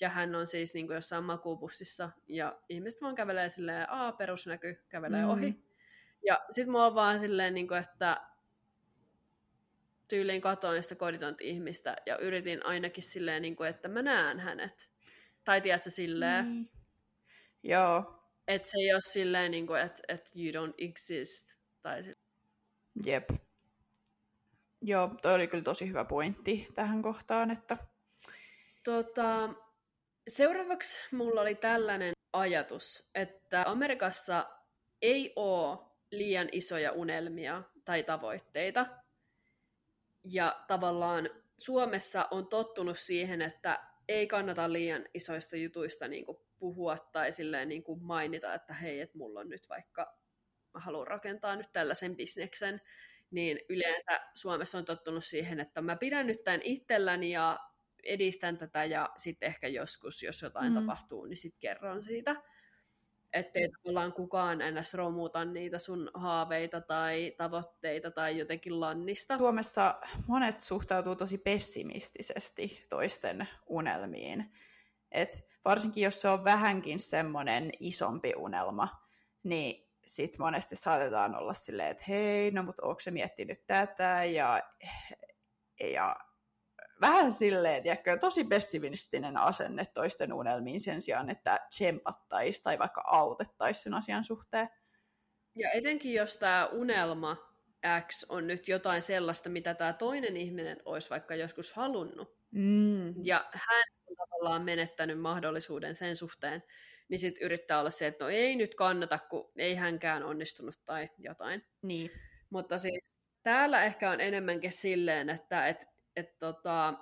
ja hän on siis niin kuin jossain makuupussissa, ja ihmiset vaan kävelee silleen, aa, perusnäky, kävelee mm. ohi. Ja sit mä oon vaan silleen, niin kuin, että tyyliin katoin sitä koditonta ihmistä, ja yritin ainakin silleen, niin kuin, että mä näen hänet. Tai tiedätkö, silleen. Mm. Joo. Että se ei ole silleen, niin kuin, että, että you don't exist. Tai silleen. Jep. Joo, toi oli kyllä tosi hyvä pointti tähän kohtaan, että... Tota, Seuraavaksi mulla oli tällainen ajatus, että Amerikassa ei ole liian isoja unelmia tai tavoitteita. Ja tavallaan Suomessa on tottunut siihen, että ei kannata liian isoista jutuista niin kuin puhua tai silleen niin kuin mainita, että hei, että mulla on nyt vaikka, mä haluan rakentaa nyt tällaisen bisneksen, niin yleensä Suomessa on tottunut siihen, että mä pidän nyt tämän itselläni ja edistän tätä ja sitten ehkä joskus, jos jotain mm. tapahtuu, niin sitten kerron siitä. Ettei tavallaan kukaan ns. romuta niitä sun haaveita tai tavoitteita tai jotenkin lannista. Suomessa monet suhtautuu tosi pessimistisesti toisten unelmiin. Et varsinkin jos se on vähänkin semmoinen isompi unelma, niin sitten monesti saatetaan olla silleen, että hei, no mutta onko se miettinyt tätä ja, ja vähän silleen, tiedätkö, tosi pessimistinen asenne toisten unelmiin sen sijaan, että tsempattaisi tai vaikka autettaisiin sen asian suhteen. Ja etenkin jos tämä unelma X on nyt jotain sellaista, mitä tämä toinen ihminen olisi vaikka joskus halunnut, Mm. ja hän on tavallaan menettänyt mahdollisuuden sen suhteen, niin sitten yrittää olla se, että no ei nyt kannata, kun ei hänkään onnistunut tai jotain. Niin. Mutta siis täällä ehkä on enemmänkin silleen, että et, et tota,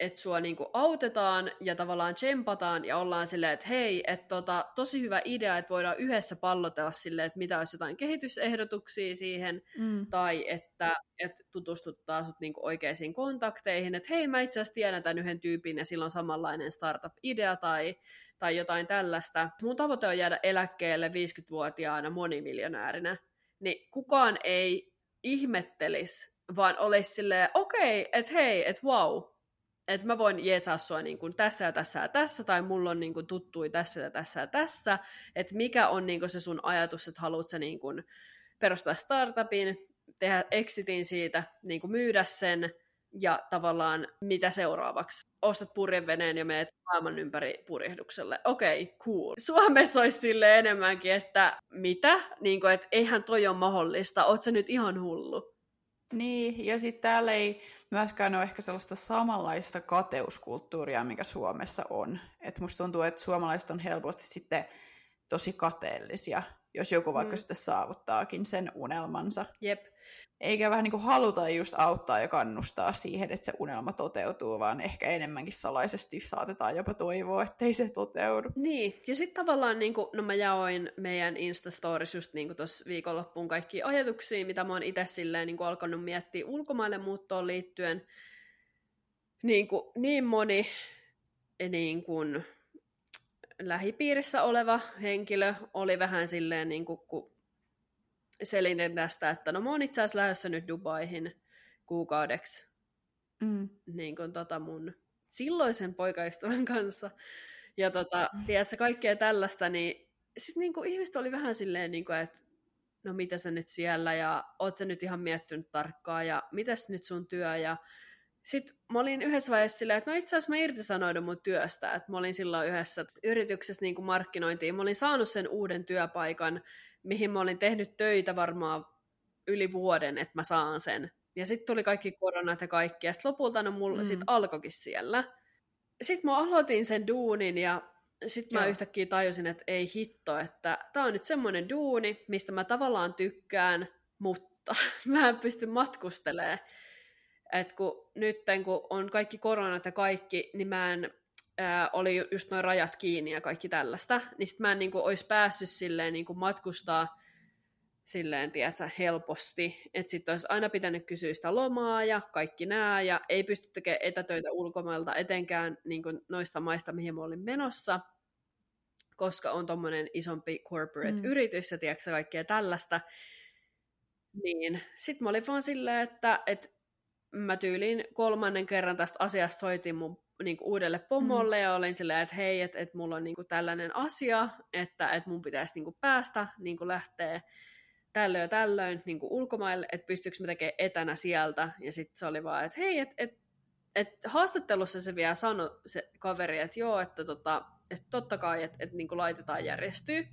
et sua niinku autetaan ja tavallaan tsempataan ja ollaan silleen, että hei, et tota, tosi hyvä idea, että voidaan yhdessä pallotella silleen, että mitä olisi jotain kehitysehdotuksia siihen, Mm. tai että et tutustuttaa sut niinku oikeisiin kontakteihin, että hei, mä itse asiassa tiedän tämän yhden tyypin ja sillä on samanlainen startup-idea tai, tai jotain tällaista. Mun tavoite on jäädä eläkkeelle 50-vuotiaana monimiljonäärinä, niin kukaan ei ihmettelisi, vaan olisi silleen, okei, okay, että hei, että wow, että mä voin jeesaa sua niin kuin tässä ja tässä ja tässä, tai mulla on niin kuin tuttui tässä ja tässä ja tässä, että mikä on niin kuin se sun ajatus, että haluat sä niin kuin perustaa startupin, tehdä exitin siitä, niin kuin myydä sen, ja tavallaan mitä seuraavaksi. Ostat purjeveneen ja meet maailman ympäri purjehdukselle. Okei, okay, cool. Suomessa olisi sille enemmänkin, että mitä? Niin kuin, että eihän toi ole mahdollista. Oot sä nyt ihan hullu? Niin, ja sitten täällä ei myöskään ole ehkä sellaista samanlaista kateuskulttuuria, mikä Suomessa on. Et musta tuntuu, että suomalaiset on helposti sitten tosi kateellisia, jos joku vaikka Mm. sitten saavuttaakin sen unelmansa. Jep. Eikä vähän niin kuin haluta just auttaa ja kannustaa siihen, että se unelma toteutuu, vaan ehkä enemmänkin salaisesti saatetaan jopa toivoa, ettei se toteudu. Niin, ja sitten tavallaan, niin kuin, no mä jaoin meidän Instastories just niin tuossa viikonloppuun kaikki ajatuksia, mitä mä oon itse silleen niin kuin alkanut miettiä ulkomaille muuttoon liittyen. Niin, kuin, niin moni niin kuin, lähipiirissä oleva henkilö oli vähän silleen, niin kuin, kun selitin tästä, että no mä oon itse asiassa lähdössä nyt Dubaihin kuukaudeksi Mm. niin kuin tota mun silloisen poikaystävän kanssa. Ja tota, tiedätkö, kaikkea tällaista, niin sitten niin kuin ihmiset oli vähän silleen, niin kuin, että no mitä sä nyt siellä, ja oot sä nyt ihan miettinyt tarkkaan, ja mitäs nyt sun työ, ja sitten mä olin yhdessä vaiheessa silleen, että no itse asiassa mä irtisanoidun mun työstä, että mä olin silloin yhdessä yrityksessä niin kuin markkinointiin, mä olin saanut sen uuden työpaikan, mihin mä olin tehnyt töitä varmaan yli vuoden, että mä saan sen. Ja sitten tuli kaikki koronat ja kaikki, ja sitten lopulta no mulla Mm. sit alkoikin siellä. Sitten mä aloitin sen duunin, ja sitten mä Joo. yhtäkkiä tajusin, että ei hitto, että tää on nyt semmoinen duuni, mistä mä tavallaan tykkään, mutta mä en pysty matkustelemaan. Et kun nyt kun on kaikki koronat ja kaikki, niin mä en, ää, oli ju- just noin rajat kiinni ja kaikki tällaista, niin sit mä en niin olisi päässyt silleen niin matkustaa silleen, tiedätkö, helposti. Että sitten olisi aina pitänyt kysyä sitä lomaa ja kaikki nää, ja ei pysty tekemään etätöitä ulkomailta, etenkään niin kuin noista maista, mihin mä olin menossa, koska on tommonen isompi corporate-yritys ja tiedätkö, kaikkea tällaista. Niin, sitten mä olin vaan silleen, että, että mä tyyliin kolmannen kerran tästä asiasta soitin mun niin uudelle pomolle mm. ja olin silleen, että hei, että, että mulla on niin tällainen asia, että, että mun pitäisi niin päästä niin lähteä tällöin ja tällöin niin ulkomaille, että pystyykö mä tekemään etänä sieltä. Ja sitten se oli vaan, että hei, että et, et haastattelussa se vielä sanoi se kaveri, että joo, että, tota, että totta kai, että, että niin laitetaan järjestyy.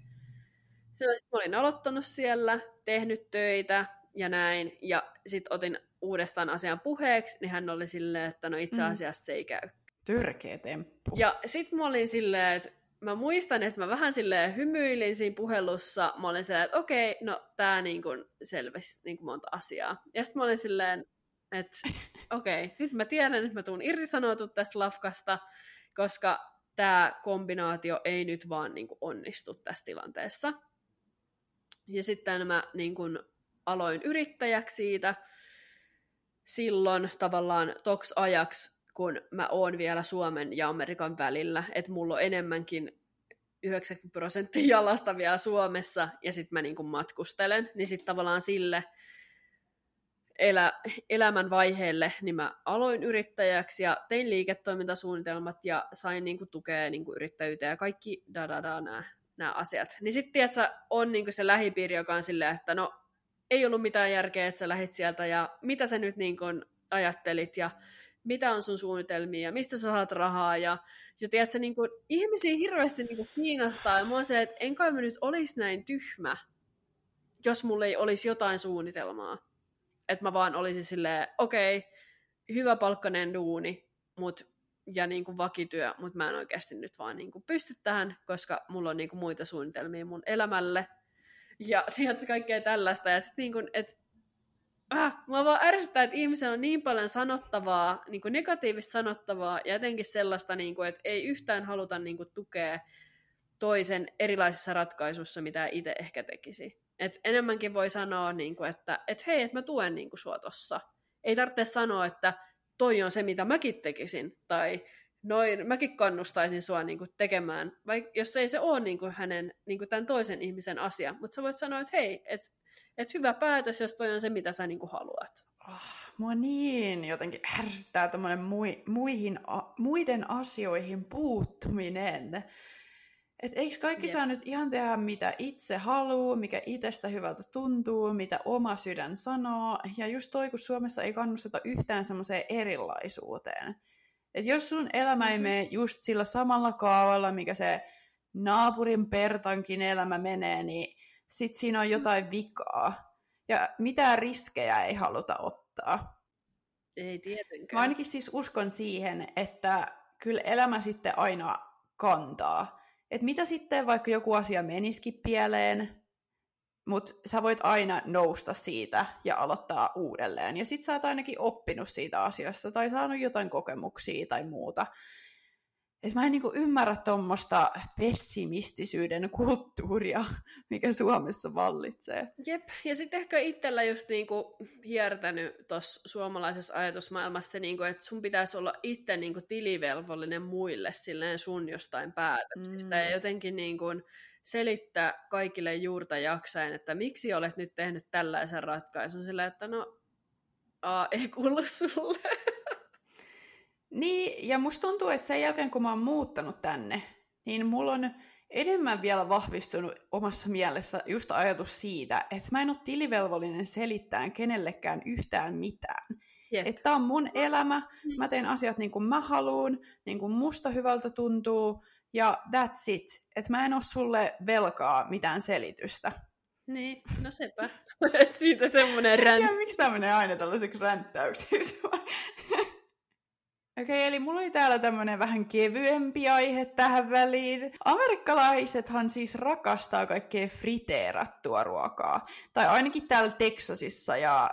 Sitten mä olin aloittanut siellä, tehnyt töitä ja näin, ja sitten otin uudestaan asian puheeksi, niin hän oli silleen, että no itse asiassa se ei käy. Törkeä temppu. Ja sitten mä olin silleen, että mä muistan, että mä vähän silleen hymyilin siinä puhelussa. Mä olin silleen, että okei, no tää niin kuin selvisi niin kuin monta asiaa. Ja sitten mä olin silleen, että okei, nyt mä tiedän, että mä tuun irtisanoutua tästä lafkasta, koska tämä kombinaatio ei nyt vaan niin kuin onnistu tässä tilanteessa. Ja sitten mä niin kuin aloin yrittäjäksi siitä silloin tavallaan toks ajaksi, kun mä oon vielä Suomen ja Amerikan välillä, että mulla on enemmänkin 90 prosenttia jalasta vielä Suomessa, ja sitten mä niinku matkustelen, niin sitten tavallaan sille elä, elämän vaiheelle, niin mä aloin yrittäjäksi ja tein liiketoimintasuunnitelmat ja sain niinku tukea niinku yrittäjyyteen ja kaikki da da da nämä, asiat. Niin sitten tiedätkö, on niinku se lähipiiri, joka on silleen, että no ei ollut mitään järkeä, että sä lähit sieltä ja mitä sä nyt niinku ajattelit ja mitä on sun suunnitelmia ja mistä sä saat rahaa ja, ja tiedätkö, niin kuin, ihmisiä hirveästi niin kuin, kiinnostaa ja mä se, että en kai mä nyt olisi näin tyhmä, jos mulla ei olisi jotain suunnitelmaa. Että mä vaan olisin silleen, okei, okay, hyvä palkkainen duuni, mut, ja niin kuin vakityö, mutta mä en oikeasti nyt vaan niin kuin pysty tähän, koska mulla on niin kuin muita suunnitelmia mun elämälle. Ja tiedätkö, kaikkea tällaista. Ja sitten niin että ah, mua vaan ärsyttää, että ihmisellä on niin paljon sanottavaa, niin kuin negatiivista sanottavaa, ja jotenkin sellaista, niin kuin, että ei yhtään haluta niin kuin, tukea toisen erilaisissa ratkaisuissa, mitä itse ehkä tekisi. Et enemmänkin voi sanoa, niin kuin, että et hei, että mä tuen niin kuin, sua tossa. Ei tarvitse sanoa, että toi on se, mitä mäkin tekisin, tai noin, mäkin kannustaisin sua niin kuin, tekemään, vaikka jos ei se ole niin kuin, hänen, niin kuin, tämän toisen ihmisen asia, mutta sä voit sanoa, että hei, että et hyvä päätös, jos toi on se, mitä sä niin kuin, haluat. Oh, mua niin jotenkin ärsyttää tämmöinen mui, muihin, a, muiden asioihin puuttuminen. Et eikö kaikki yep. saa nyt ihan tehdä, mitä itse haluaa, mikä itsestä hyvältä tuntuu, mitä oma sydän sanoo. Ja just toi, kun Suomessa ei kannusteta yhtään semmoiseen erilaisuuteen. Et jos sun elämä ei mm-hmm. mene just sillä samalla kaavalla, mikä se naapurin Pertankin elämä menee, niin sit siinä on mm. jotain vikaa. Ja mitään riskejä ei haluta ottaa. Ei tietenkään. Mä ainakin siis uskon siihen, että kyllä elämä sitten aina kantaa että mitä sitten vaikka joku asia menisikin pieleen, mutta sä voit aina nousta siitä ja aloittaa uudelleen. Ja sit sä oot ainakin oppinut siitä asiasta tai saanut jotain kokemuksia tai muuta. Et mä en niinku ymmärrä tuommoista pessimistisyyden kulttuuria, mikä Suomessa vallitsee. Jep, ja sitten ehkä itsellä just niinku hiertänyt tuossa suomalaisessa ajatusmaailmassa, niinku, että sun pitäisi olla itse niinku tilivelvollinen muille silleen sun jostain päätöksistä. Mm. Ja jotenkin niinku selittää kaikille juurta jaksain, että miksi olet nyt tehnyt tällaisen ratkaisun, sillä että no, a, ei kuulu sulle. Niin, ja musta tuntuu, että sen jälkeen kun mä oon muuttanut tänne, niin mulla on enemmän vielä vahvistunut omassa mielessä just ajatus siitä, että mä en ole tilivelvollinen selittämään kenellekään yhtään mitään. Yep. Että tämä on mun elämä, mm. mä teen asiat niin kuin mä haluun, niin kuin musta hyvältä tuntuu, ja that's it. Että mä en ole sulle velkaa mitään selitystä. Niin, no sepä. Et siitä semmoinen räntti. miksi tämä menee aina tällaiseksi ränttäyksiksi. Okei, okay, eli mulla oli täällä tämmönen vähän kevyempi aihe tähän väliin. Amerikkalaisethan siis rakastaa kaikkea friteerattua ruokaa. Tai ainakin täällä Texasissa ja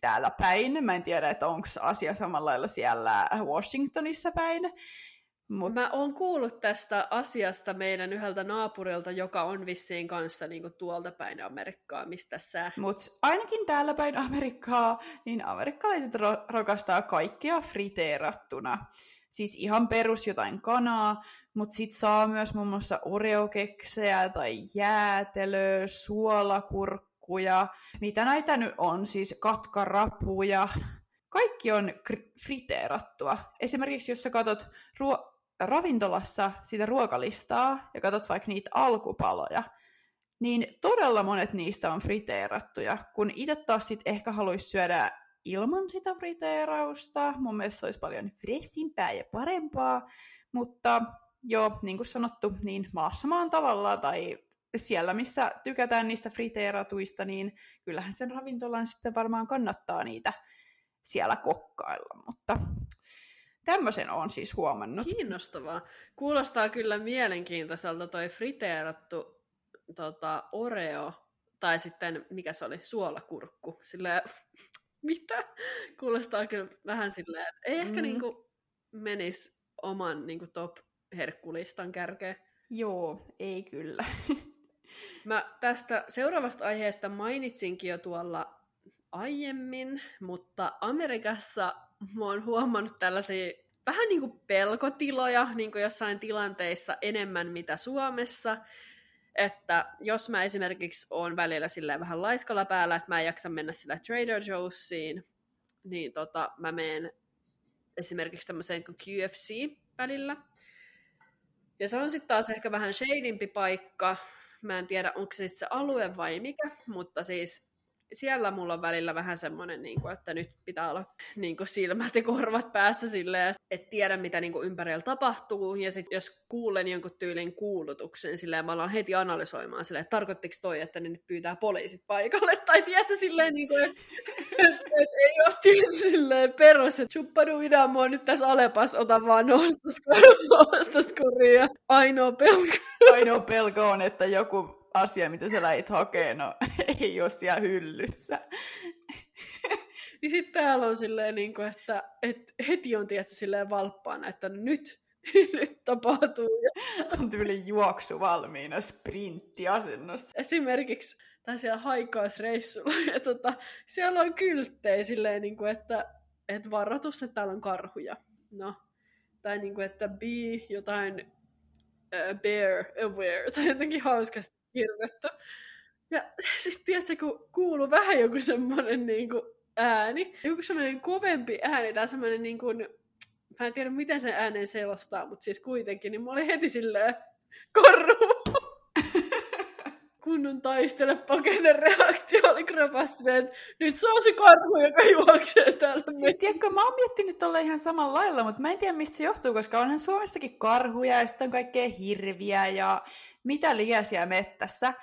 täällä päin. Mä en tiedä, että onko asia samalla lailla siellä Washingtonissa päin. Mut... Mä oon kuullut tästä asiasta meidän yhdeltä naapurilta, joka on vissiin kanssa niinku tuolta päin Amerikkaa, mistä sä... Mut ainakin täällä päin Amerikkaa, niin amerikkalaiset ro- rakastaa kaikkea friteerattuna. Siis ihan perus jotain kanaa, mutta sit saa myös muun muassa oreokeksejä tai jäätelöä, suolakurkkuja. Mitä näitä nyt on? Siis katkarapuja, kaikki on friteerattua. Esimerkiksi jos sä katsot ruo- ravintolassa sitä ruokalistaa ja katsot vaikka niitä alkupaloja, niin todella monet niistä on friteerattuja, kun itse taas sit ehkä haluaisi syödä ilman sitä friteerausta. Mun mielestä se olisi paljon fressimpää ja parempaa, mutta joo, niin kuin sanottu, niin maassa maan tavalla tai siellä, missä tykätään niistä friteeratuista, niin kyllähän sen ravintolan sitten varmaan kannattaa niitä siellä kokkailla, mutta Tämmöisen on siis huomannut. Kiinnostavaa. Kuulostaa kyllä mielenkiintoiselta toi friteerattu tota, Oreo, tai sitten mikä se oli, suolakurkku. Sillä mitä? Kuulostaa kyllä vähän silleen, että ei ehkä mm. niinku menisi oman niinku top-herkkulistan kärkeen. Joo, ei kyllä. Mä tästä seuraavasta aiheesta mainitsinkin jo tuolla aiemmin, mutta Amerikassa mä oon huomannut tällaisia vähän niin kuin pelkotiloja niin kuin jossain tilanteissa enemmän mitä Suomessa. Että jos mä esimerkiksi oon välillä silleen vähän laiskalla päällä, että mä en jaksa mennä sillä Trader Joe'siin, niin tota, mä menen esimerkiksi tämmöiseen kuin QFC välillä. Ja se on sitten taas ehkä vähän shadimpi paikka. Mä en tiedä, onko se sitten se alue vai mikä, mutta siis siellä mulla on välillä vähän semmoinen, niin kuin, että nyt pitää olla niin kuin silmät ja korvat päässä silleen, että tiedä mitä niin kuin ympärillä tapahtuu. Ja sitten jos kuulen jonkun tyylin kuulutuksen, silleen mä alan heti analysoimaan silleen, että tarkoittiko toi, että ne nyt pyytää poliisit paikalle. Tai tiedätkö silleen, niin kuin, että et, et, ei ole tietysti silleen perus, että chuppadu mua nyt tässä Alepas, ota vaan nostoskuria. Ainoa pelko. Ainoa pelko on, että joku asia, mitä sä lähit hakemaan, no, ei ole siellä hyllyssä. niin sitten täällä on silleen, niin kuin, että et heti on tietysti silleen valppaana, että nyt, nyt tapahtuu. on tyyli juoksu valmiina sprinttiasennossa. Esimerkiksi tai siellä haikausreissulla, ja tota, siellä on kylttejä silleen, niin kuin, että, että varoitus, että täällä on karhuja. No, tai niin kuin, että be jotain uh, bear aware, tai jotenkin hauskasti hirvettä. Ja sitten tiedätkö, kun kuuluu vähän joku semmoinen niin kuin ääni, joku semmoinen kovempi ääni tai semmoinen niin kuin, mä en tiedä miten sen äänen selostaa, mutta siis kuitenkin, niin mulla oli heti silleen korru. kunnon taistele pakene reaktio oli kropassa, että nyt se on se karhu, joka juoksee täällä. Siis tiedätkö, mä oon miettinyt tolle ihan samalla lailla, mutta mä en tiedä mistä se johtuu, koska onhan Suomessakin karhuja ja sitten on kaikkea hirviä ja mitä liesiä mettässä.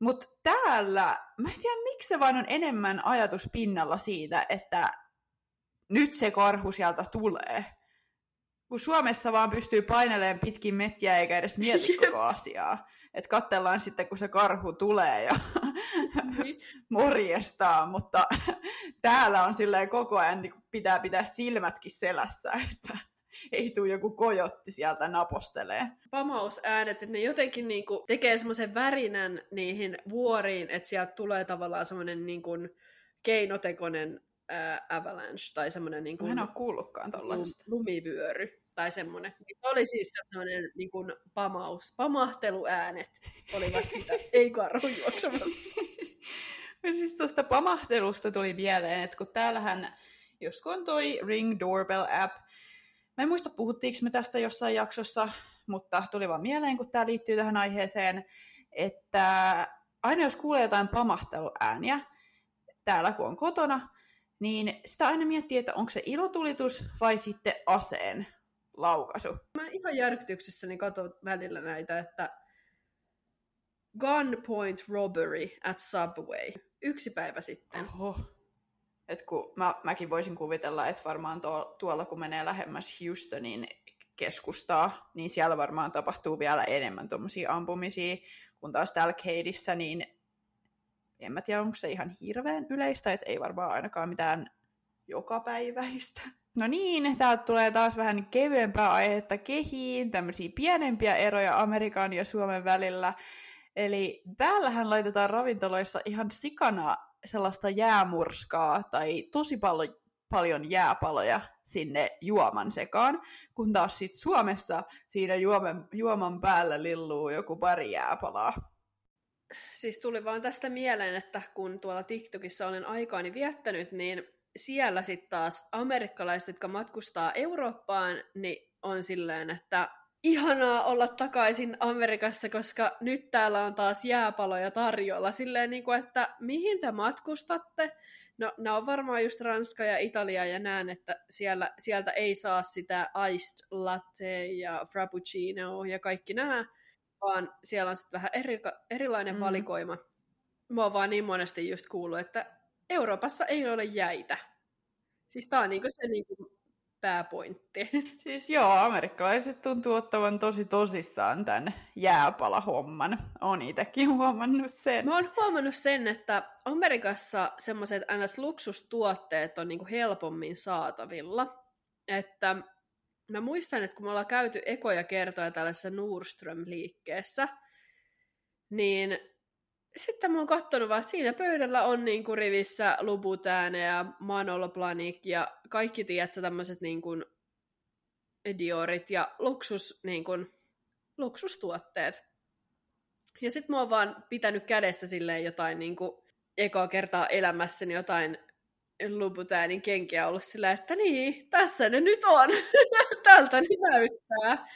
Mutta täällä, mä en tiedä miksi se vaan on enemmän ajatus pinnalla siitä, että nyt se karhu sieltä tulee. Kun Suomessa vaan pystyy painelemaan pitkin mettiä eikä edes mieti koko asiaa. Että katsellaan sitten, kun se karhu tulee ja niin. morjestaa, mutta täällä on silleen koko ajan niin pitää pitää silmätkin selässä, että ei tule joku kojotti sieltä napostelee. Pamausäänet, että ne jotenkin niinku tekee semmoisen värinän niihin vuoriin, että sieltä tulee tavallaan semmoinen niinku keinotekoinen ää, avalanche tai semmoinen niinku, Mä en ole kuullutkaan lumivyöry tai semmoinen. Niin se oli siis semmoinen niin kuin pamaus, pamahteluäänet olivat sitä, ei karhu juoksemassa. siis tuosta pamahtelusta tuli mieleen, että kun täällähän, jos on toi Ring Doorbell app, Mä en muista, puhuttiinko me tästä jossain jaksossa, mutta tuli vaan mieleen, kun tämä liittyy tähän aiheeseen, että aina jos kuulee jotain pamahteluääniä täällä kun on kotona, niin sitä aina miettii, että onko se ilotulitus vai sitten aseen laukaisu. Mä ihan järkytyksessäni katson välillä näitä, että gunpoint robbery at Subway. Yksi päivä sitten. Oho. Et kun mä, mäkin voisin kuvitella, että varmaan tuo, tuolla kun menee lähemmäs Houstonin keskustaa, niin siellä varmaan tapahtuu vielä enemmän tuommoisia ampumisia, kun taas täällä Keidissä, niin en mä tiedä, onko se ihan hirveän yleistä, että ei varmaan ainakaan mitään jokapäiväistä. No niin, täältä tulee taas vähän kevyempää aihetta kehiin, tämmöisiä pienempiä eroja Amerikan ja Suomen välillä. Eli täällähän laitetaan ravintoloissa ihan sikana sellaista jäämurskaa tai tosi paljon, paljon jääpaloja sinne juoman sekaan, kun taas sit Suomessa siinä juoman, juoman päällä lilluu joku pari jääpalaa. Siis tuli vaan tästä mieleen, että kun tuolla TikTokissa olen aikaani viettänyt, niin siellä sitten taas amerikkalaiset, jotka matkustaa Eurooppaan, niin on silleen, että ihanaa olla takaisin Amerikassa, koska nyt täällä on taas jääpaloja tarjolla. Silleen, niin kuin, että mihin te matkustatte? No, nämä on varmaan just Ranska ja Italia, ja näen, että siellä, sieltä ei saa sitä iced latte ja frappuccino ja kaikki nämä, vaan siellä on sitten vähän eri, erilainen mm. valikoima. Mä oon vaan niin monesti just kuullut, että Euroopassa ei ole jäitä. Siis tää on niinku se niinku pääpointti. Siis joo, amerikkalaiset tuntuu ottavan tosi tosissaan tämän jääpalahomman. Olen itsekin huomannut sen. Mä oon huomannut sen, että Amerikassa semmoiset ns. luksustuotteet on niinku helpommin saatavilla. Että mä muistan, että kun me ollaan käyty ekoja kertoja tällaisessa Nordström-liikkeessä, niin sitten mä oon kattonut vaan, että siinä pöydällä on niinku rivissä Lubutääne ja Manolo Planik ja kaikki, tiedätkö, tämmöiset niinku Diorit ja luksus, niinku, luksustuotteet. Ja sitten mä oon vaan pitänyt kädessä silleen jotain niinku, ekoa kertaa elämässäni jotain Lubutäänin kenkiä ollut sillä, että niin, tässä ne nyt on. Tältä ne näyttää.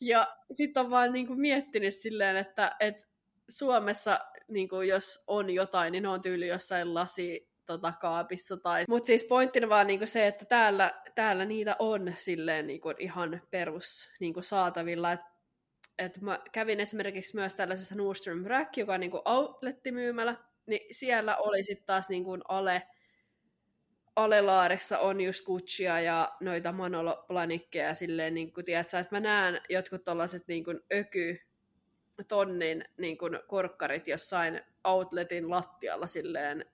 Ja sitten on vaan niinku miettinyt silleen, että, että Suomessa niin kuin jos on jotain, niin ne on tyyli jossain lasi tota, kaapissa. Tai... Mutta siis pointtina vaan niin kuin se, että täällä, täällä niitä on silleen niin kuin ihan perus niin kuin saatavilla. Et, et mä kävin esimerkiksi myös tällaisessa Nordstrom Rack, joka on niin kuin outlettimyymälä, niin siellä oli sitten taas niin kuin ale, alelaarissa on just Guccia ja noita Manolo Planikkeja silleen, niin kuin, tiedätkö, että mä näen jotkut tollaset niin kuin öky tonnin niin kuin korkkarit jossain outletin lattialla silleen.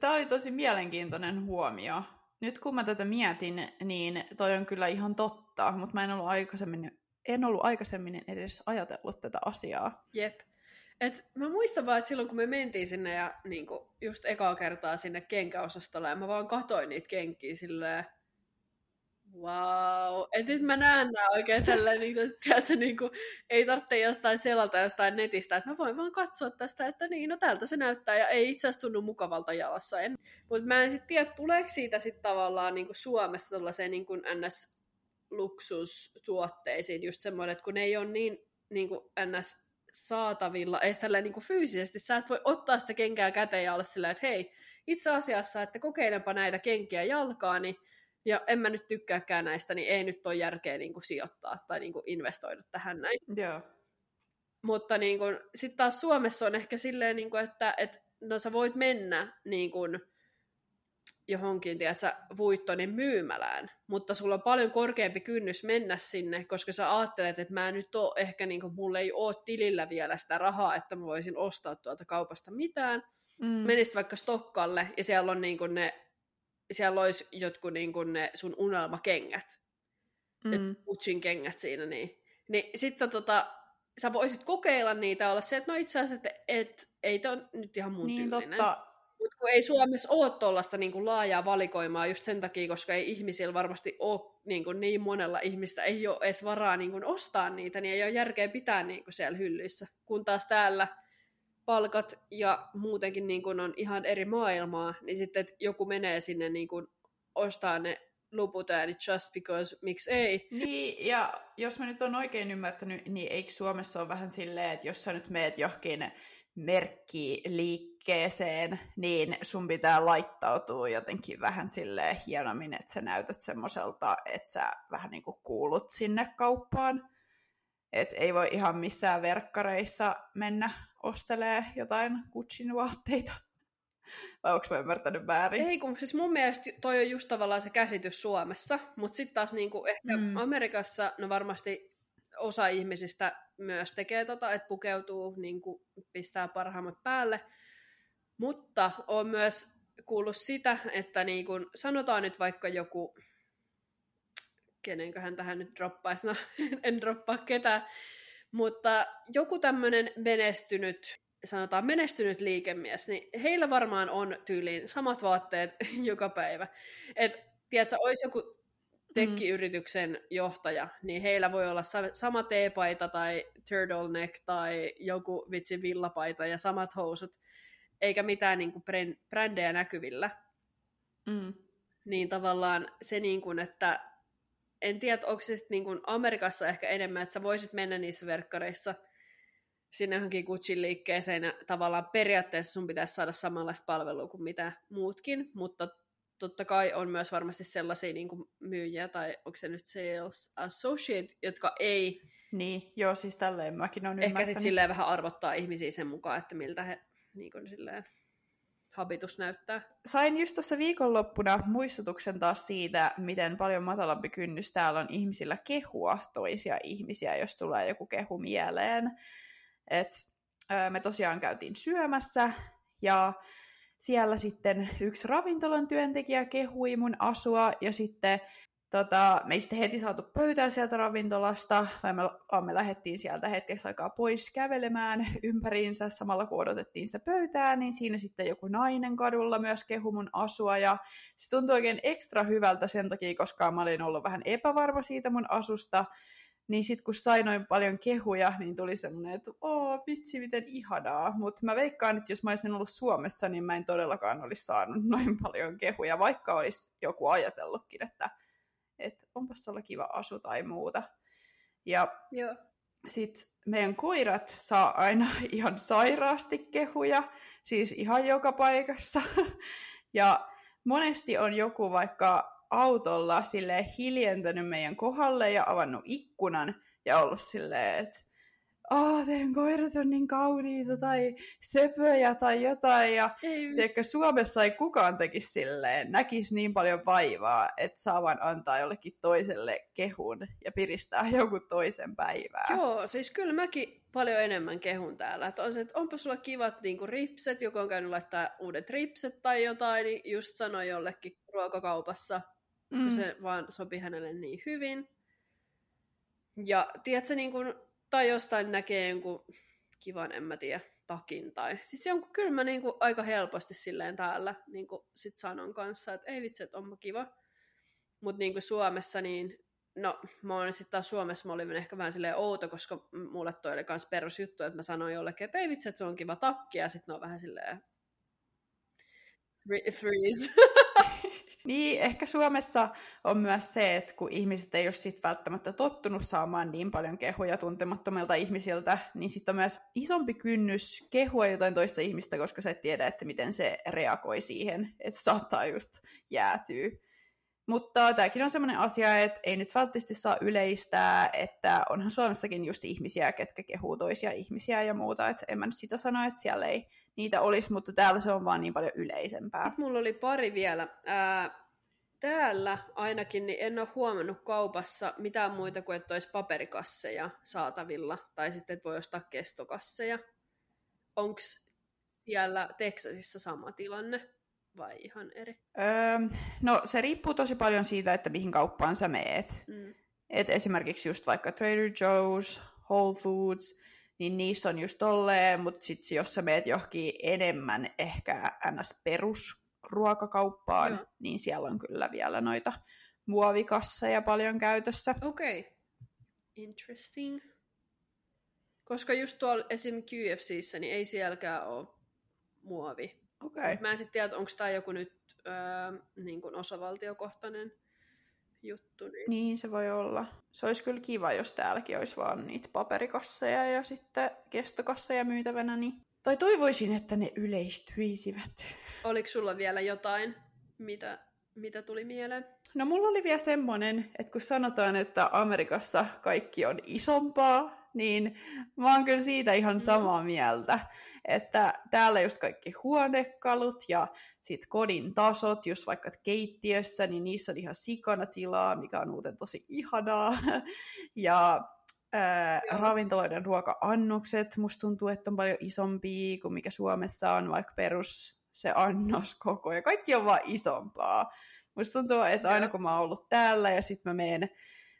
Tämä oli tosi mielenkiintoinen huomio. Nyt kun mä tätä mietin, niin toi on kyllä ihan totta, mutta mä en ollut aikaisemmin, en ollut aikaisemmin edes ajatellut tätä asiaa. Jep. Et mä muistan vaan, että silloin kun me mentiin sinne ja niin kuin, just ekaa kertaa sinne kenkäosastolle, ja mä vaan katoin niitä kenkiä silleen, wow. Et nyt mä näen nää oikein tälleen, niin, tiedätkö, niin kuin, ei tarvitse jostain selata jostain netistä, että mä voin vaan katsoa tästä, että niin, no tältä se näyttää, ja ei itse asiassa tunnu mukavalta jalassa. Mutta mä en sitten tiedä, tuleeko siitä sitten tavallaan niin kuin Suomessa tällaiseen niin kuin ns luksustuotteisiin just semmoinen, että kun ne ei ole niin, niin kuin ns saatavilla, ei sitä niin kuin fyysisesti, sä et voi ottaa sitä kenkää käteen ja olla sillä, että hei, itse asiassa, että kokeilenpa näitä kenkiä jalkaani, ja en mä nyt tykkääkään näistä, niin ei nyt ole järkeä niin kuin sijoittaa tai niin kuin investoida tähän näin. Joo. Mutta niin sitten taas Suomessa on ehkä silleen, niin kuin, että et, no sä voit mennä niin kuin, johonkin tiedätkö, Vuittonin myymälään, mutta sulla on paljon korkeampi kynnys mennä sinne, koska sä ajattelet, että mä nyt oo, ehkä niin kuin, mulla ei ole tilillä vielä sitä rahaa, että mä voisin ostaa tuolta kaupasta mitään. Mm. Menisit vaikka Stokkalle ja siellä on niin kuin ne, siellä olisi jotkut niin kuin ne sun unelmakengät, mm. Gucciin kengät siinä, niin, niin sitten tota, sä voisit kokeilla niitä olla se, että no itse asiassa, että et, ei tämä nyt ihan mun niin, tyylinen. Totta mutta kun ei Suomessa ole tuollaista niin laajaa valikoimaa just sen takia, koska ei ihmisillä varmasti ole niin, kuin niin monella ihmistä, ei ole edes varaa niin kuin ostaa niitä, niin ei ole järkeä pitää niin kuin siellä hyllyissä. Kun taas täällä palkat ja muutenkin niin kuin on ihan eri maailmaa, niin sitten että joku menee sinne niin kuin ostaa ne luput äänit just because, miksi ei. Niin, ja jos mä nyt on oikein ymmärtänyt, niin eikö Suomessa ole vähän silleen, että jos sä nyt meet johonkin merkkiliikkeeseen, niin sun pitää laittautua jotenkin vähän silleen hienommin, että sä näytät semmoiselta, että sä vähän niin kuin kuulut sinne kauppaan. Et ei voi ihan missään verkkareissa mennä ostelee jotain Gucciin vaatteita. Vai onko mä ymmärtänyt väärin? Ei, kun siis mun mielestä toi on just tavallaan se käsitys Suomessa, mutta sitten taas niinku ehkä mm. Amerikassa, no varmasti osa ihmisistä myös tekee tota, että pukeutuu, niin kuin pistää parhaimmat päälle. Mutta on myös kuullut sitä, että niin kuin, sanotaan nyt vaikka joku, kenenköhän tähän nyt droppaisi, no en droppaa ketään, mutta joku tämmöinen menestynyt, sanotaan menestynyt liikemies, niin heillä varmaan on tyyliin samat vaatteet joka päivä. Et, tiedätkö, olisi joku tekkiyrityksen johtaja, niin heillä voi olla sama teepaita tai turtleneck tai joku vitsi villapaita ja samat housut, eikä mitään niin kuin brändejä näkyvillä. Mm. Niin tavallaan se, niin kuin, että en tiedä, onko se niin kuin Amerikassa ehkä enemmän, että sä voisit mennä niissä verkkareissa sinne johonkin Gucci liikkeeseen ja tavallaan periaatteessa sun pitäisi saada samanlaista palvelua kuin mitä muutkin, mutta totta kai on myös varmasti sellaisia niin kuin myyjiä, tai onko se nyt sales associate, jotka ei... Niin, joo, siis tälleen mäkin on Ehkä sitten silleen vähän arvottaa ihmisiä sen mukaan, että miltä he niin kuin silleen, habitus näyttää. Sain just tuossa viikonloppuna muistutuksen taas siitä, miten paljon matalampi kynnys täällä on ihmisillä kehua toisia ihmisiä, jos tulee joku kehu mieleen. Et, öö, me tosiaan käytiin syömässä, ja siellä sitten yksi ravintolan työntekijä kehui mun asua ja sitten tota, me ei sitten heti saatu pöytää sieltä ravintolasta, vai me, me lähdettiin sieltä hetkeksi aikaa pois kävelemään ympäriinsä. Samalla kun odotettiin sitä pöytää, niin siinä sitten joku nainen kadulla myös kehu mun asua. Ja se tuntui oikein ekstra hyvältä sen takia, koska mä olin ollut vähän epävarma siitä mun asusta, niin sitten kun sai noin paljon kehuja, niin tuli semmoinen, että oo, vitsi, miten ihanaa. Mutta mä veikkaan, että jos mä olisin ollut Suomessa, niin mä en todellakaan olisi saanut noin paljon kehuja, vaikka olisi joku ajatellutkin, että et onpas olla kiva asu tai muuta. Ja Joo. sitten meidän koirat saa aina ihan sairaasti kehuja, siis ihan joka paikassa. ja monesti on joku vaikka autolla sille hiljentänyt meidän kohdalle ja avannut ikkunan ja ollut silleen, että oh, teidän koirat on niin kauniita tai söpöjä tai jotain. Ja tiedätkö, Suomessa ei kukaan tekisi silleen, näkisi niin paljon vaivaa, että saa vaan antaa jollekin toiselle kehun ja piristää joku toisen päivää. Joo, siis kyllä mäkin paljon enemmän kehun täällä. Että on se, että onpa sulla kivat niinku ripset, joku on käynyt laittaa uudet ripset tai jotain, niin just sanoi jollekin ruokakaupassa, mm. kun se vaan sopi hänelle niin hyvin. Ja tiedätkö, niin kun tai jostain näkee jonkun kivan, en mä tiedä, takin. Tai... Siis jonkun, kyllä mä niin kuin aika helposti silleen täällä niin kuin sit sanon kanssa, että ei vitsi, että onpa kiva. Mutta niin kuin Suomessa, niin no mä oon sitten taas Suomessa, mä olin ehkä vähän silleen outo, koska mulle toi oli kans perusjuttu, että mä sanoin jollekin, että ei vitsi, että se on kiva takki, ja sitten ne on vähän silleen freeze. Niin, ehkä Suomessa on myös se, että kun ihmiset ei ole sit välttämättä tottunut saamaan niin paljon kehuja tuntemattomilta ihmisiltä, niin sitten on myös isompi kynnys kehua jotain toista ihmistä, koska sä et tiedä, että miten se reagoi siihen, että saattaa just jäätyä. Mutta tämäkin on sellainen asia, että ei nyt välttämättä saa yleistää, että onhan Suomessakin just ihmisiä, ketkä kehuu toisia ihmisiä ja muuta. Että en mä nyt sitä sano, että siellä ei niitä olisi, mutta täällä se on vaan niin paljon yleisempää. Mulla oli pari vielä. Ää, täällä ainakin niin en ole huomannut kaupassa mitään muita kuin, että olisi paperikasseja saatavilla, tai sitten, että voi ostaa kestokasseja. Onko siellä Teksasissa sama tilanne vai ihan eri? Öö, no se riippuu tosi paljon siitä, että mihin kauppaan sä meet. Mm. Et esimerkiksi just vaikka Trader Joe's, Whole Foods, niin niissä on just tolleen, mutta sitten jos sä meet johonkin enemmän ehkä ns. perusruokakauppaan, Joo. niin siellä on kyllä vielä noita muovikasseja paljon käytössä. Okei. Okay. Interesting. Koska just tuolla esim. QFCissä, niin ei sielläkään ole muovi. Okay. Mä en sitten tiedä, onko tämä joku nyt öö, niin kuin osavaltiokohtainen juttu. Niin... niin se voi olla. Se olisi kyllä kiva, jos täälläkin olisi vaan niitä paperikasseja ja sitten kestokasseja myytävänä. Niin... Tai toivoisin, että ne yleistyisivät. Oliko sulla vielä jotain, mitä, mitä tuli mieleen? No mulla oli vielä semmonen, että kun sanotaan, että Amerikassa kaikki on isompaa, niin mä oon kyllä siitä ihan mm. samaa mieltä. Että täällä just kaikki huonekalut ja sit kodin tasot, just vaikka keittiössä, niin niissä on ihan sikana tilaa, mikä on muuten tosi ihanaa. ja ää, ravintoloiden ruoka-annokset, musta tuntuu, että on paljon isompia kuin mikä Suomessa on vaikka perus se annos koko, ja kaikki on vaan isompaa. Musta tuntuu, että aina kun mä oon ollut täällä ja sitten mä menen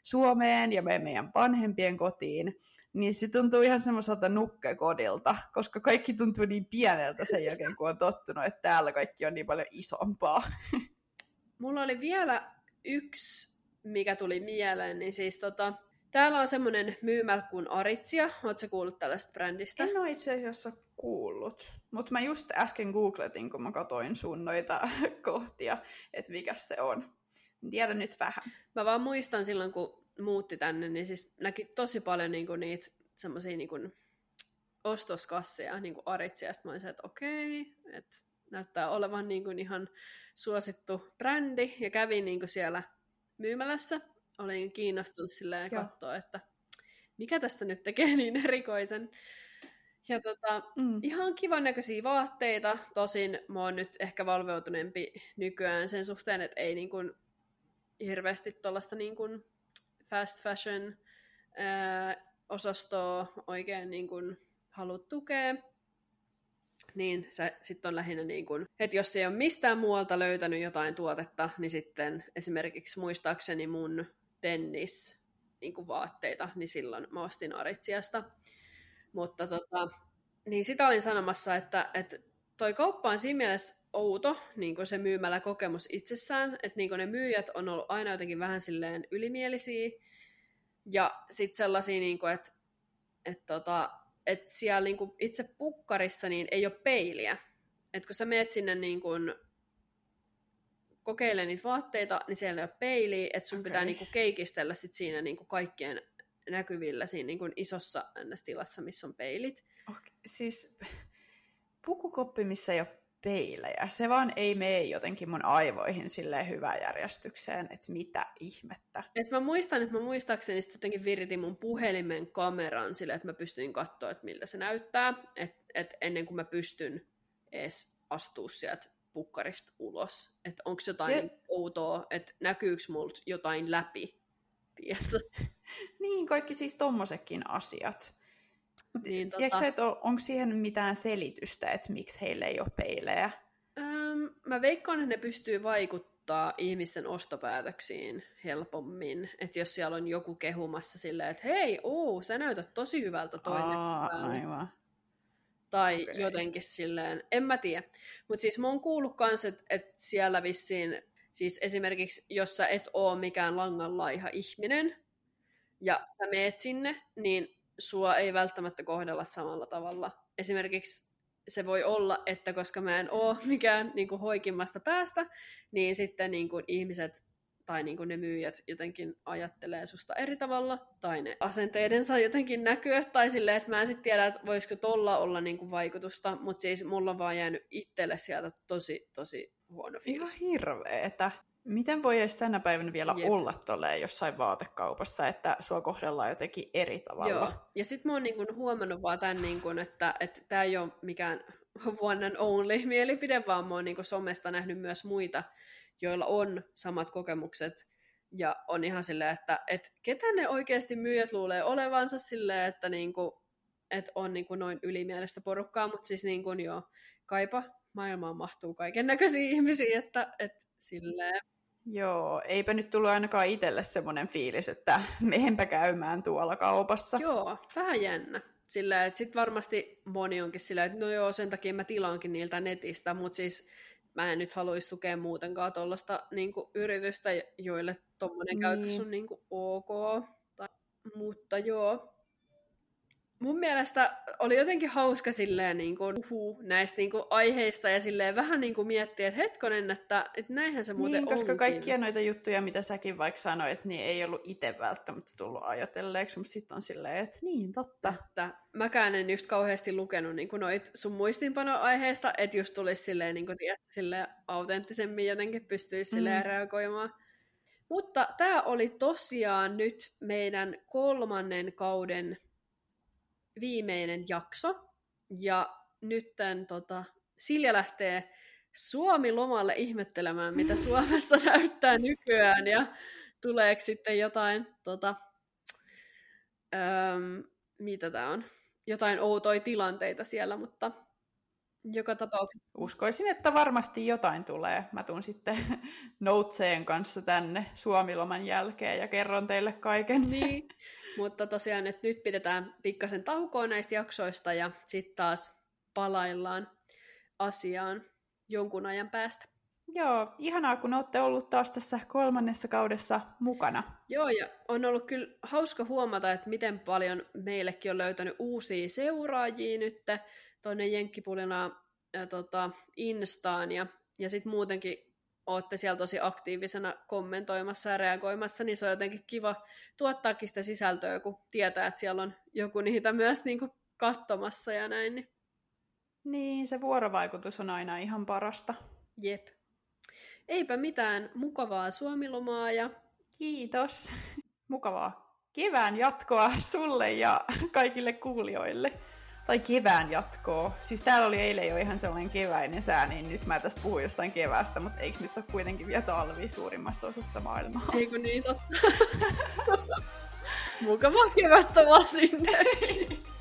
Suomeen ja menen meidän vanhempien kotiin, niin se tuntuu ihan semmoiselta nukkekodilta, koska kaikki tuntuu niin pieneltä sen jälkeen, kun on tottunut, että täällä kaikki on niin paljon isompaa. Mulla oli vielä yksi, mikä tuli mieleen, niin siis tota, täällä on semmoinen myymälä kuin Aritsia. Oletko kuullut tällaista brändistä? En ole itse asiassa kuullut, mutta mä just äsken googletin, kun mä katoin sun noita kohtia, että mikä se on. Tiedän nyt vähän. Mä vaan muistan silloin, kun muutti tänne, niin siis näki tosi paljon niinku niitä semmoisia niinku ostoskasseja niinku Aritsia. Sitten mä olisin, että okei, että näyttää olevan niinku ihan suosittu brändi. Ja kävin niinku siellä myymälässä. Olin kiinnostunut silleen katsoa, että mikä tästä nyt tekee niin erikoisen. Ja tota, mm. ihan kivan näköisiä vaatteita. Tosin mä oon nyt ehkä valveutuneempi nykyään sen suhteen, että ei niin kuin hirveästi tuollaista niin kuin fast fashion ää, osastoa oikein niin kuin haluat tukea, niin se sitten on lähinnä niin kuin, että jos ei ole mistään muualta löytänyt jotain tuotetta, niin sitten esimerkiksi muistaakseni mun tennis niin kuin vaatteita, niin silloin mä ostin Aritsiasta. Mutta tota, niin sitä olin sanomassa, että, että toi kauppa on siinä mielessä outo, niin kuin se myymällä kokemus itsessään, että niin kuin ne myyjät on ollut aina jotenkin vähän silleen ylimielisiä, ja sitten sellaisia, niin kuin, että, että, tota, että siellä niin kuin itse pukkarissa niin ei ole peiliä. Että kun sä meet sinne niin kuin, kokeilemaan niitä vaatteita, niin siellä ei ole peiliä, että sun okay. pitää niin kuin, keikistellä sit siinä niin kuin kaikkien näkyvillä siinä niin kuin isossa tilassa, missä on peilit. Okay, siis pukukoppi, missä ei ole peilejä. Se vaan ei mene jotenkin mun aivoihin sille hyvään järjestykseen, että mitä ihmettä. Et mä muistan, että mä muistaakseni sitten jotenkin viritin mun puhelimen kameran sille, että mä pystyin katsoa, että miltä se näyttää, että et ennen kuin mä pystyn edes astua sieltä pukkarista ulos. Että onko jotain ja... Niin outoa, että näkyykö multa jotain läpi, tiedätkö? niin, kaikki siis tommosetkin asiat. Niin, tota... Tiedätkö että on, onko siihen mitään selitystä, että miksi heille ei ole peilejä? Öm, mä veikkaan, että ne pystyy vaikuttaa ihmisten ostopäätöksiin helpommin. Että jos siellä on joku kehumassa silleen, että hei, uu, sä näytät tosi hyvältä toinen. Tai okay. jotenkin silleen, en mä tiedä. Mutta siis mä oon kuullut kans, että et siellä vissiin, siis esimerkiksi jos sä et oo mikään langanlaiha ihminen, ja sä meet sinne, niin sua ei välttämättä kohdella samalla tavalla. Esimerkiksi se voi olla, että koska mä en ole mikään niin kuin, hoikimmasta päästä, niin sitten niin kuin, ihmiset tai niin kuin ne myyjät jotenkin ajattelee susta eri tavalla, tai ne asenteidensa jotenkin näkyä, tai silleen, että mä en sitten tiedä, että voisiko tolla olla niin kuin vaikutusta, mutta siis mulla on vaan jäänyt itselle sieltä tosi, tosi huono fiilis. Ihan hirveetä. Miten voi edes tänä päivänä vielä Jep. olla tolleen jossain vaatekaupassa, että sua kohdellaan jotenkin eri tavalla? Joo, ja sitten mä oon niinku huomannut vaan tämän, niinku, että tämä ei ole mikään one and only mielipide, vaan mä oon niinku somesta nähnyt myös muita, joilla on samat kokemukset, ja on ihan silleen, että et ketä ne oikeasti myyjät luulee olevansa silleen, että niinku, et on niinku noin ylimielistä porukkaa, mutta siis niinku, joo, kaipa maailmaan mahtuu kaiken näköisiä ihmisiä, että et silleen. Joo, eipä nyt tullut ainakaan itselle semmoinen fiilis, että mehenpä käymään tuolla kaupassa. Joo, vähän jännä. Sillä, että sit varmasti moni onkin sillä, että no joo, sen takia mä tilaankin niiltä netistä, mutta siis mä en nyt haluaisi tukea muutenkaan tuollaista niin yritystä, joille tuommoinen niin. käytös on niin kuin, ok. Tai, mutta joo, mun mielestä oli jotenkin hauska silleen niin kuin, uhu, näistä niin kuin, aiheista ja silleen vähän niin kuin miettiä, että hetkonen, että, että näinhän se muuten niin, koska onkin. kaikkia noita juttuja, mitä säkin vaikka sanoit, niin ei ollut itse välttämättä tullut ajatelleeksi, mutta sitten on silleen, että niin, totta. Että mäkään en just kauheasti lukenut niin kuin noit sun muistiinpanoaiheista, että just tulisi silleen, niin kuin, tiedät, silleen autenttisemmin jotenkin pystyisi silleen mm. reagoimaan. Mutta tämä oli tosiaan nyt meidän kolmannen kauden viimeinen jakso. Ja nytten tota, Silja lähtee Suomi-lomalle ihmettelemään, mitä Suomessa näyttää nykyään. Ja tuleeko sitten jotain, tota, öm, mitä tämä on, jotain outoja tilanteita siellä, mutta joka tapauksessa. Uskoisin, että varmasti jotain tulee. Mä tuun sitten Noteseen kanssa tänne Suomiloman jälkeen ja kerron teille kaiken. Niin, mutta tosiaan, että nyt pidetään pikkasen taukoa näistä jaksoista ja sitten taas palaillaan asiaan jonkun ajan päästä. Joo, ihanaa kun olette ollut taas tässä kolmannessa kaudessa mukana. Joo, ja on ollut kyllä hauska huomata, että miten paljon meillekin on löytänyt uusia seuraajia nyt tuonne ja tota, Instaan, ja, ja sitten muutenkin olette siellä tosi aktiivisena kommentoimassa ja reagoimassa, niin se on jotenkin kiva tuottaakin sitä sisältöä, kun tietää, että siellä on joku niitä myös niin kuin katsomassa ja näin. Niin. niin, se vuorovaikutus on aina ihan parasta. Jep. Eipä mitään mukavaa suomilomaa ja... Kiitos. Mukavaa kevään jatkoa sulle ja kaikille kuulijoille tai kevään jatkoa. Siis täällä oli eilen jo ihan sellainen keväinen sää, niin nyt mä tässä puhun jostain keväästä, mutta eikö nyt ole kuitenkin vielä talvi suurimmassa osassa maailmaa? Eikö niin totta? Mukavaa kevättä vaan sinne.